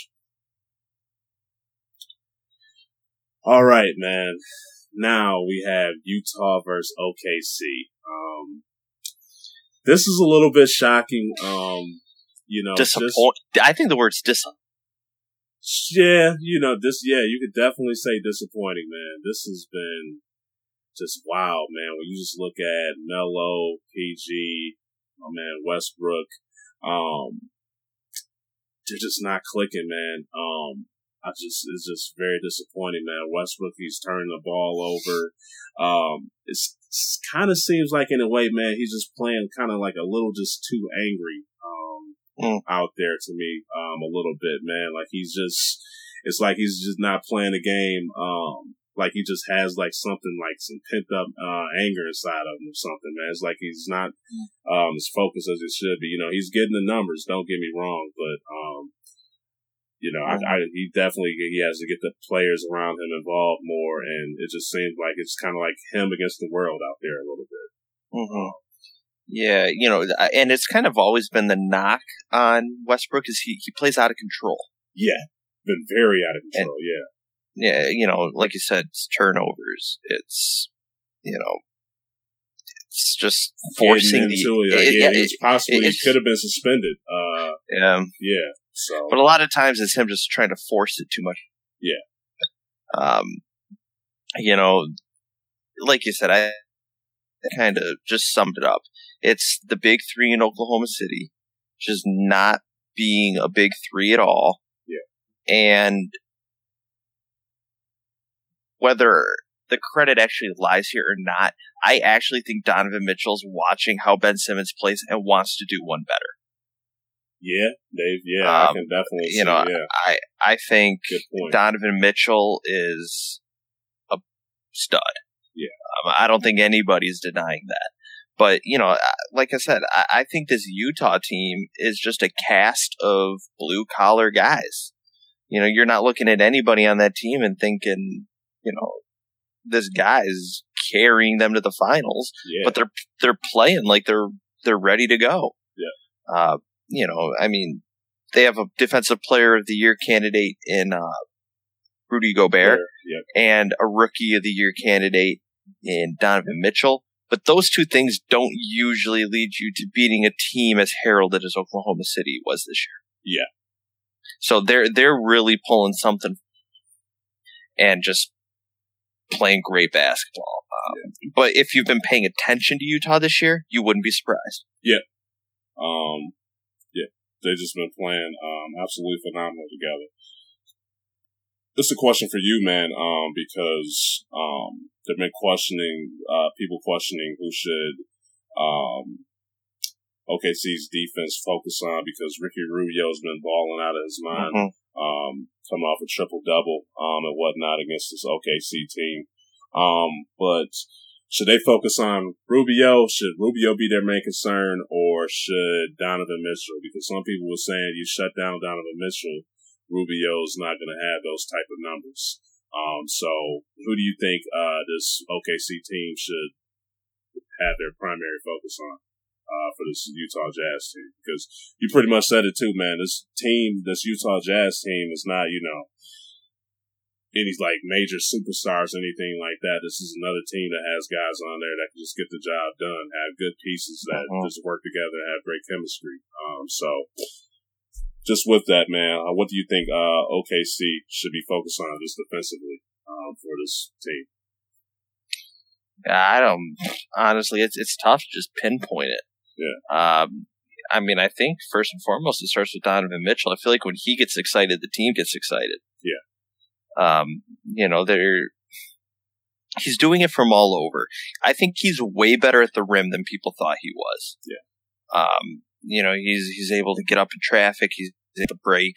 All right, man. Now we have Utah versus OKC. Um, this is a little bit shocking. Um, you know, disappoint. I think the word's disappointing. Yeah, you know this. Yeah, you could definitely say disappointing, man. This has been just wow, man. When you just look at Melo, PG, my man Westbrook, um, they're just not clicking, man. Um, I just it's just very disappointing, man. Westbrook, he's turning the ball over. Um, it's, it's kind of seems like in a way, man, he's just playing kind of like a little just too angry. Um, mm. out there to me um, a little bit, man. Like he's just, it's like he's just not playing the game. Um, like he just has like something like some pent up uh, anger inside of him or something, man. It's like he's not um, as focused as it should be. You know, he's getting the numbers. Don't get me wrong, but um, you know, I, I, he definitely he has to get the players around him involved more, and it just seems like it's kind of like him against the world out there a little bit. Mm-hmm. Yeah, you know, and it's kind of always been the knock on Westbrook is he, he plays out of control. Yeah, been very out of control. And, yeah, yeah, you know, like you said, it's turnovers. It's you know, it's just forcing the. It, like, it, yeah, it, possibly it, could have been suspended. Uh, yeah, yeah. So, but a lot of times it's him just trying to force it too much. Yeah. Um, you know, like you said, I kind of just summed it up. It's the big three in Oklahoma City, just not being a big three at all. Yeah. And whether the credit actually lies here or not, I actually think Donovan Mitchell's watching how Ben Simmons plays and wants to do one better. Yeah, Dave. Yeah, um, I can definitely. You know, yeah. I I think Donovan Mitchell is a stud. Yeah, um, I don't think anybody's denying that. But you know, like I said, I, I think this Utah team is just a cast of blue collar guys. You know, you're not looking at anybody on that team and thinking, you know, this guy is carrying them to the finals, yeah. but they're they're playing like they're they're ready to go. Yeah. Uh, you know, I mean, they have a defensive player of the year candidate in uh, Rudy Gobert yep. and a rookie of the year candidate in Donovan Mitchell. But those two things don't usually lead you to beating a team as heralded as Oklahoma City was this year. Yeah. So they're they're really pulling something and just playing great basketball. Um, yeah. But if you've been paying attention to Utah this year, you wouldn't be surprised. Yeah. Um, yeah. They've just been playing um, absolutely phenomenal together. This is a question for you, man, um, because um, they've been questioning, uh, people questioning who should um, OKC's defense focus on because Ricky Rubio's been balling out of his mind. Mm-hmm um, come off a triple double um, and whatnot against this OKC team. Um, but should they focus on Rubio? Should Rubio be their main concern, or should Donovan Mitchell? Because some people were saying you shut down Donovan Mitchell, Rubio's not going to have those type of numbers. Um, so who do you think uh, this OKC team should have their primary focus on? uh, for this Utah Jazz team because you pretty much said it too, man. This team, this Utah Jazz team, is not you know any like major superstars, anything like that. This is another team that has guys on there that can just get the job done, have good pieces that uh-huh. just work together, have great chemistry. Um, so just with that, man, uh, what do you think uh, OKC should be focused on just defensively um, for this team? I don't honestly. It's it's tough to just pinpoint it. Yeah. Um, I mean, I think first and foremost, it starts with Donovan Mitchell. I feel like when he gets excited, the team gets excited. Yeah. Um, you know, they're, he's doing it from all over. I think he's way better at the rim than people thought he was. Yeah. Um, you know, he's, he's able to get up in traffic. He's able to break.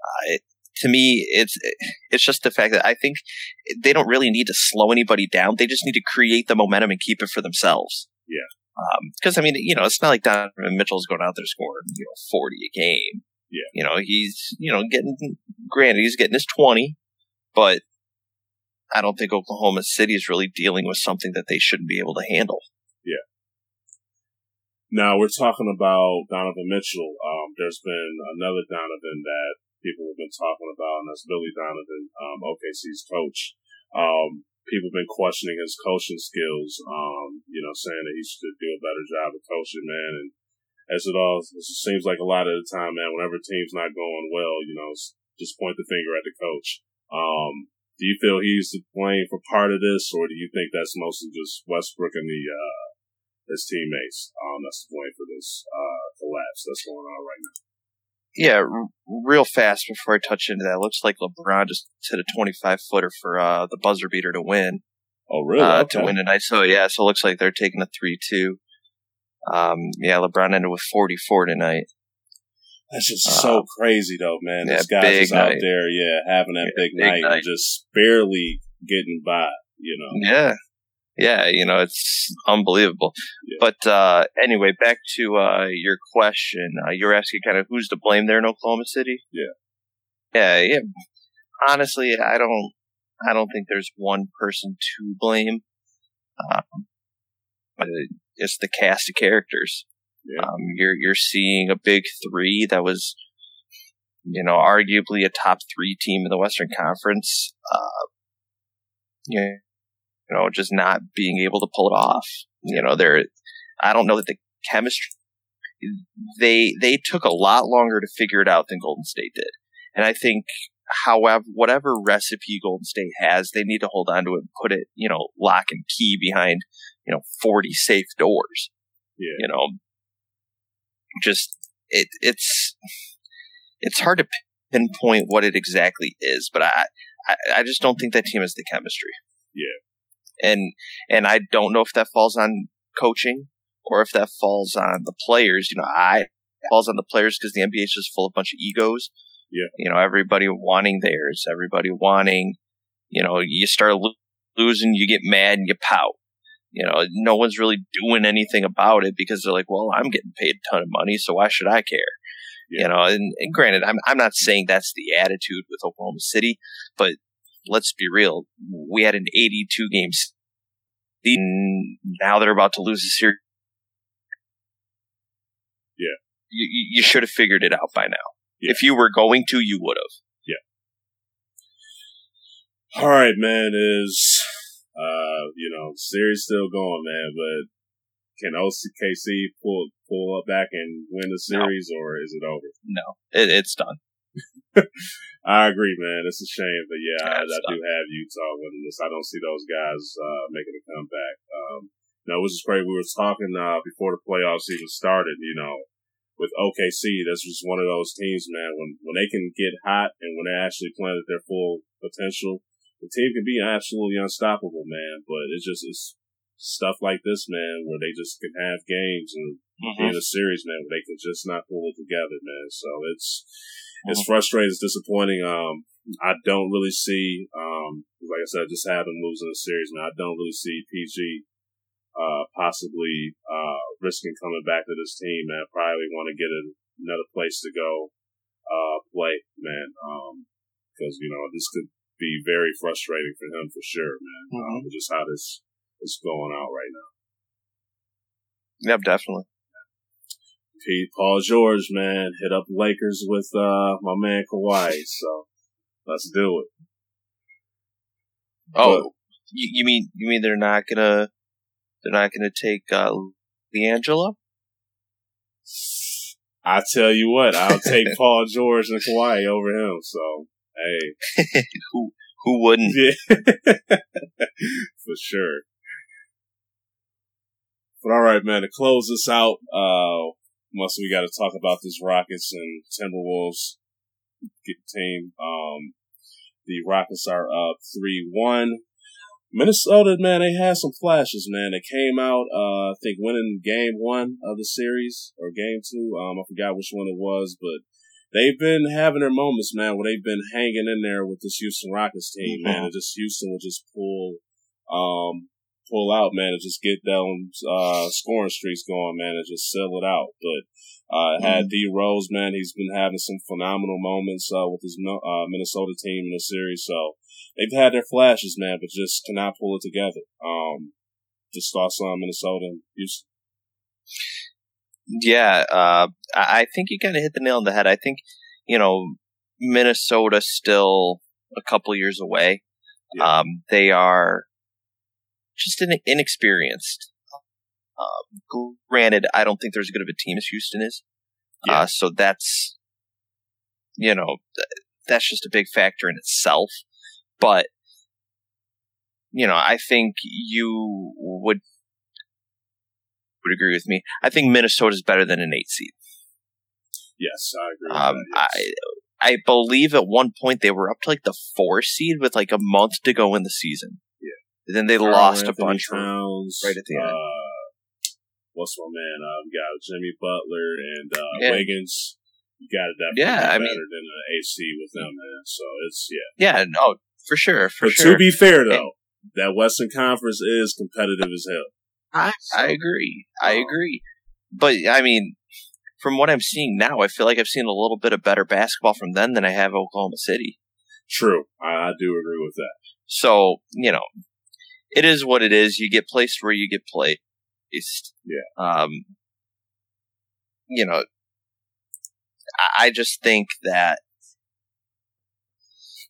Uh, it, to me, it's it's just the fact that I think they don't really need to slow anybody down. They just need to create the momentum and keep it for themselves. Yeah. Because um, I mean, you know, it's not like Donovan Mitchell's going out there scoring you know forty a game. Yeah. You know, he's you know getting granted he's getting his twenty, but I don't think Oklahoma City is really dealing with something that they shouldn't be able to handle. Yeah. Now we're talking about Donovan Mitchell. Um, there's been another Donovan that people have been talking about, and that's Billy Donovan, um, OKC's coach. Um, people have been questioning his coaching skills, um, you know, saying that he should do a better job of coaching, man. And as it all it seems like a lot of the time, man, whenever team's not going well, you know, just point the finger at the coach. Um, do you feel he's to blame for part of this, or do you think that's mostly just Westbrook and the uh, his teammates um, that's the point for this uh, collapse that's going on right now? Yeah, r- real fast before I touch into that, looks like LeBron just hit a 25 footer for uh, the buzzer beater to win. Oh, really? Uh, okay. To win tonight. So, yeah, so it looks like they're taking a 3 2. Um, yeah, LeBron ended with 44 tonight. That's just uh, so crazy, though, man. Yeah, this guy's just out there, yeah, having that yeah, big, big night, night and just barely getting by, you know? Yeah, yeah, you know, it's unbelievable. Yeah. But uh, anyway, back to uh, your question. Uh, you're asking kind of who's to blame there in Oklahoma City. Yeah. Yeah, yeah. Honestly, I don't. I don't think there's one person to blame. Um, it's the cast of characters. Yeah. Um, you're you're seeing a big three that was, you know, arguably a top three team in the Western Conference. Uh, yeah, you know, just not being able to pull it off. You know, they're, I don't know that the chemistry, they, they took a lot longer to figure it out than Golden State did. And I think, however, whatever recipe Golden State has, they need to hold on to it and put it, you know, lock and key behind, you know, 40 safe doors. Yeah. You know, just, it, it's, it's hard to pinpoint what it exactly is, but I, I, I just don't think that team has the chemistry. Yeah. And, and I don't know if that falls on coaching or if that falls on the players. You know, I, falls on the players because the NBA is just full of a bunch of egos. Yeah. You know, everybody wanting theirs, everybody wanting, you know, you start lo- losing, you get mad and you pout. You know, no one's really doing anything about it because they're like, well, I'm getting paid a ton of money, so why should I care? Yeah. You know, and, and granted, I'm I'm not saying that's the attitude with Oklahoma City, but let's be real. We had an 82 games. Now they're about to lose a series. Yeah. You, you- should have figured it out by now. Yeah. If you were going to, you would have. Yeah. All right, man. Is uh, you know, series still going, man. But can OCKC pull pull up back and win the No. series, or is it over? No, it, it's done. I agree, man. It's a shame, but yeah, I, I do have Utah winning this. I don't see those guys uh, making a comeback. Um, no, which is great. We were talking uh, before the playoffs even started. You know, with OKC, that's just one of those teams, man. When when they can get hot and when they actually play at their full potential, the team can be absolutely unstoppable, man. But it's just it's stuff like this, man, where they just can have games and be in a series, man, where they can just not pull it together, man. So it's it's frustrating, it's disappointing. Um, I don't really see, um, like I said, just have them losing the series, man. I don't really see PG uh, possibly uh, risking coming back to this team, man. Probably want to get a, another place to go uh, play, man. Um, because you know this could be very frustrating for him for sure, man. Um, just how this is going out right now. Yep, definitely. Pete Paul George, man, hit up Lakers with uh my man Kawhi. So let's do it. Oh, you, you mean you mean they're not gonna they're not gonna take uh, D'Angelo? I tell you what, I'll take Paul George and Kawhi over him. So hey, who who wouldn't? yeah, for sure. But all right, man. To close this out, uh, must we got to talk about this Rockets and Timberwolves team. Um, the Rockets are up three one. Minnesota, man, they had some flashes, man. They came out, uh, I think winning game one of the series or game two. Um, I forgot which one it was, but they've been having their moments, man, where they've been hanging in there with this Houston Rockets team, man. And just Houston would just pull, um, pull out, man, and just get them, uh, scoring streaks going, man, and just sell it out. But, uh, had D Rose, man, he's been having some phenomenal moments, uh, with his, uh, Minnesota team in the series. So, they've had their flashes, man, but just cannot pull it together. Um, just thoughts on Minnesota and Houston. Yeah, uh, I I think you kind of hit the nail on the head. I think you know Minnesota still a couple years away. Yeah. Um, they are just in, inexperienced. Um, granted, I don't think they're as good of a team as Houston is. Yeah. Uh, so that's you know th- that's just a big factor in itself. But you know, I think you would would agree with me. I think Minnesota is better than an eight seed. Yes, I agree. Um, that, I. I believe at one point they were up to like the four seed with like a month to go in the season. And then they Karl lost a bunch. of- Towns, right at the end. Uh, what's my man? We got Jimmy Butler and uh, Yeah. Wiggins. You got to definitely Yeah, be I better mean- than an AC with them, man. So it's yeah. Yeah, no, for sure, for But sure. to be fair, though, that Western Conference is competitive as hell. I, I agree. I Um, agree. But I mean, from what I'm seeing now, I feel like I've seen a little bit of better basketball from them than I have Oklahoma City. True, I, I do agree with that. So, you know, it is what it is. You get placed where you get placed. Yeah. Um, you know, I- I just think that,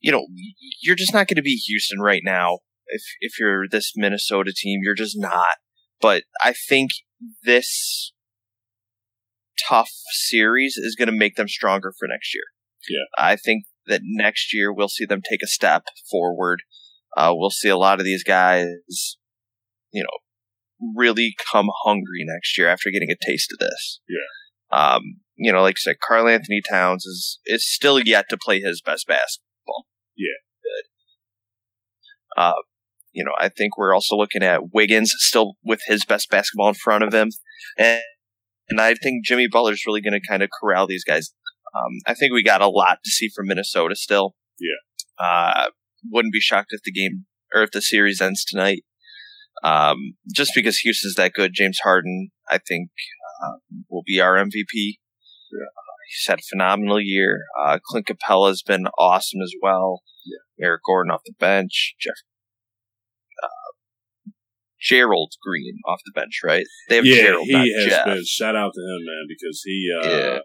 you know, you're just not going to be Houston right now if if you're this Minnesota team, you're just not. But I think this tough series is going to make them stronger for next year. Yeah. I think that next year we'll see them take a step forward. Uh, we'll see a lot of these guys, you know, really come hungry next year after getting a taste of this. Yeah. Um, you know, like I said, Karl-Anthony Towns is is still yet to play his best basketball. Yeah. Good. Uh, you know, I think we're also looking at Wiggins still with his best basketball in front of him, and and I think Jimmy Butler's really going to kind of corral these guys. Um, I think we got a lot to see from Minnesota still. Yeah. Uh, wouldn't be shocked if the game or if the series ends tonight. Um, just because Houston's that good, James Harden, I think, uh, will be our MVP. Yeah. Uh, he's had a phenomenal year. Uh, Clint Capela's been awesome as well. Yeah. Eric Gordon off the bench. Jeff, uh, Gerald Green off the bench, right? They have yeah, Gerald, he has Jeff. been shout out to him, man, because he uh, Yeah.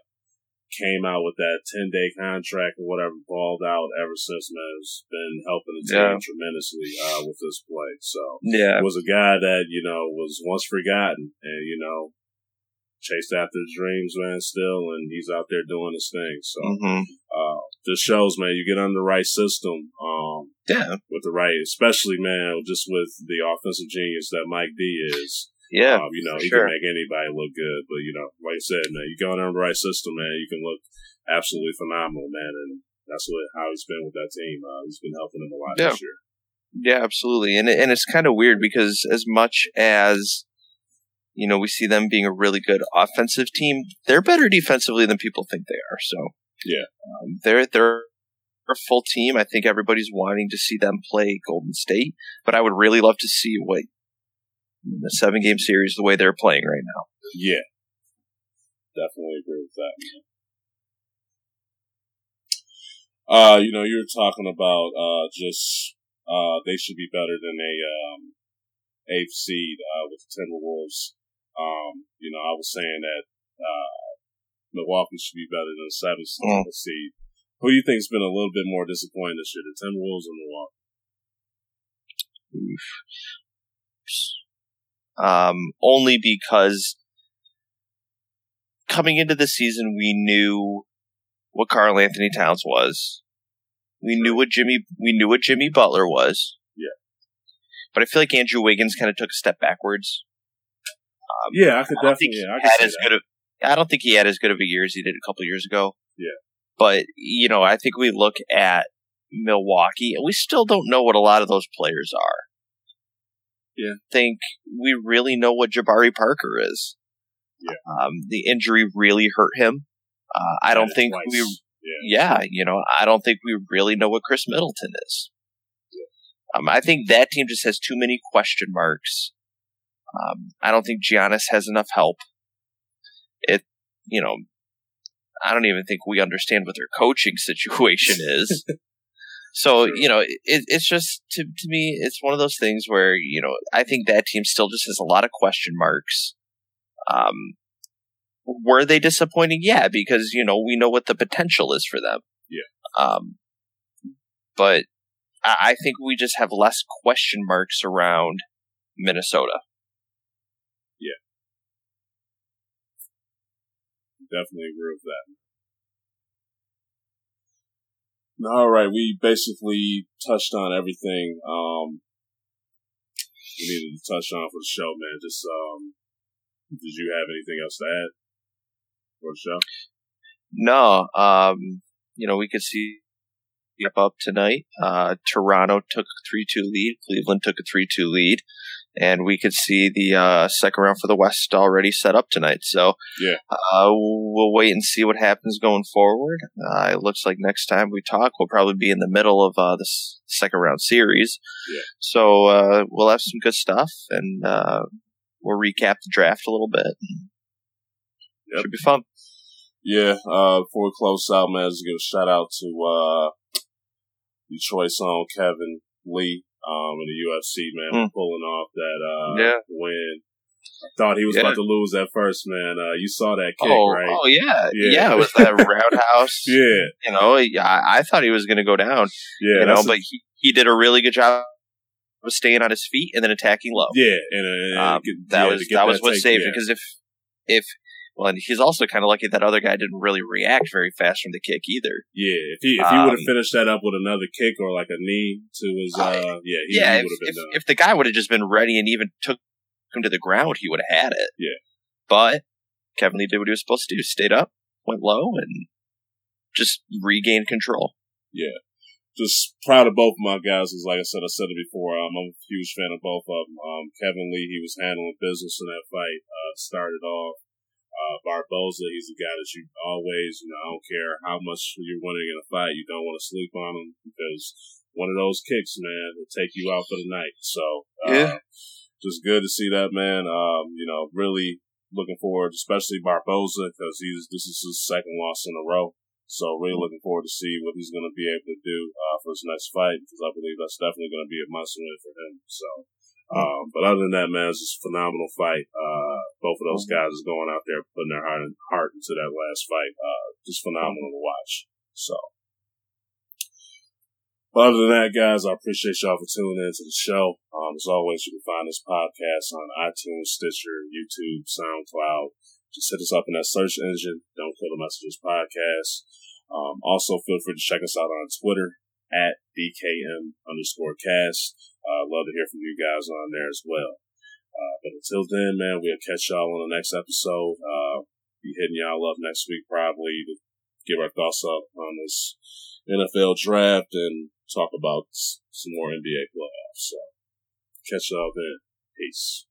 Came out with that ten day contract or whatever, balled out ever since, man. Has been helping the team Yeah. tremendously uh, with this play. So Yeah. was a guy that you know was once forgotten, and you know chased after his dreams, man, still, and he's out there doing his thing. So hmm uh, this shows, man, you get on the right system. Um, Yeah. with the right, especially man, just with the offensive genius that Mike D is. Yeah. Um, you know, he sure. can make anybody look good. But, you know, like I said, man, you go in the right system, man, you can look absolutely phenomenal, man. And that's what how he's been with that team. Uh, he's been helping them a lot Yeah. this year. Yeah, absolutely. And and it's kind of weird because as much as you know, we see them being a really good offensive team, they're better defensively than people think they are. So Yeah. um, they're they're a full team. I think everybody's wanting to see them play Golden State, but I would really love to see what the seven game series the way they're playing right now. Yeah. Definitely agree with that, man. Uh, you know, you were talking about, uh, just, uh, they should be better than a, um, eighth seed, uh, with the Timberwolves. Um, you know, I was saying that, uh, Milwaukee should be better than a seventh Mm. seed. Who do you think's been a little bit more disappointing this year, the Timberwolves or Milwaukee? Um, only because coming into the season, we knew what Karl-Anthony Towns was. We knew what Jimmy, we knew what Jimmy Butler was. Yeah. But I feel like Andrew Wiggins kind of took a step backwards. Um, Yeah, I could I don't think definitely, he yeah, I had as that. good I don't think he had as good of a year as he did a couple years ago. Yeah. But, you know, I think we look at Milwaukee and we still don't know what a lot of those players are. Yeah. think we really know what Jabari Parker is. Yeah. Um, the injury really hurt him. Uh, I don't think twice. we, Yeah. yeah, you know, I don't think we really know what Khris Middleton is. Um, I think that team just has too many question marks. Um, I don't think Giannis has enough help. It, you know, I don't even think we understand what their coaching situation is. so, you know, it, it's just, to, to me, it's one of those things where, you know, I think that team still just has a lot of question marks. Um, were they disappointing? Yeah, because, you know, we know what the potential is for them. Yeah. Um, but I, I think we just have less question marks around Minnesota. Yeah. Definitely agree with that. All right, we basically touched on everything um, we needed to touch on for the show, man. Just um, did you have anything else to add for the show? No, um, you know, we could see up up tonight. Uh, Toronto took a 3-2 lead. Cleveland took a 3-2 lead. And we could see the, uh, second round for the West already set up tonight. So, Yeah. uh, we'll wait and see what happens going forward. Uh, it looks like next time we talk, we'll probably be in the middle of, uh, the second round series. Yeah. So, uh, we'll have some good stuff and, uh, we'll recap the draft a little bit. Yep. Should be fun. Yeah, uh, before we close out, man, I just give a shout out to uh, Detroit's own Kevin Lee um, in the UFC, man, Mm. pulling off that uh, Yeah. win. I thought he was Yeah. about to lose at first, man. Uh, you saw that kick, oh, right? oh yeah. Yeah. yeah, It was that roundhouse. Yeah, You know, I, I thought he was going to go down. yeah. you know, that's a- but he, he did a really good job was staying on his feet and then attacking low. Yeah, and, and Um, that yeah, was get that was what take- saved it because if if well, and he's also kind of lucky that other guy didn't really react very fast from the kick either. Yeah, if he if he would have Um, finished that up with another kick or like a knee to his uh yeah he, yeah, he if, would have been if, done. if the guy would have just been ready and even took him to the ground, he would have had it. Yeah. But Kevin Lee did what he was supposed to do: stayed up, went low, and just regained control. Yeah, just proud of both of my guys. Because like I said, I said it before. Um, I'm a huge fan of both of them. Um, Kevin Lee, he was handling business in that fight. Uh, started off. Uh, Barboza, he's a guy that you always, you know, I don't care how much you're winning in a fight, you don't want to sleep on him because one of those kicks, man, will take you out for the night. So, uh, Yeah. just good to see that, man. Um, you know, really looking forward, especially Barboza, because he's, this is his second loss in a row. So really looking forward to see what he's going to be able to do, uh, for his next fight, because I believe that's definitely going to be a must win for him. So, um, but other than that, man, it's just a phenomenal fight. Uh, both of those guys is going out there putting their heart, and heart into that last fight. Uh, just phenomenal to watch. So, but other than that, guys, I appreciate y'all for tuning in to the show. Um, as always, you can find this podcast on iTunes, Stitcher, YouTube, SoundCloud. Just hit us up in that search engine. Don't kill the messages podcast. Um, also feel free to check us out on Twitter at DKM underscore cast. Uh, love to hear from you guys on there as well. Uh, but until then, man, we'll catch y'all on the next episode. Uh, be hitting y'all up next week probably to give our thoughts up on this NFL draft and talk about some more NBA playoffs. So catch y'all then. Peace.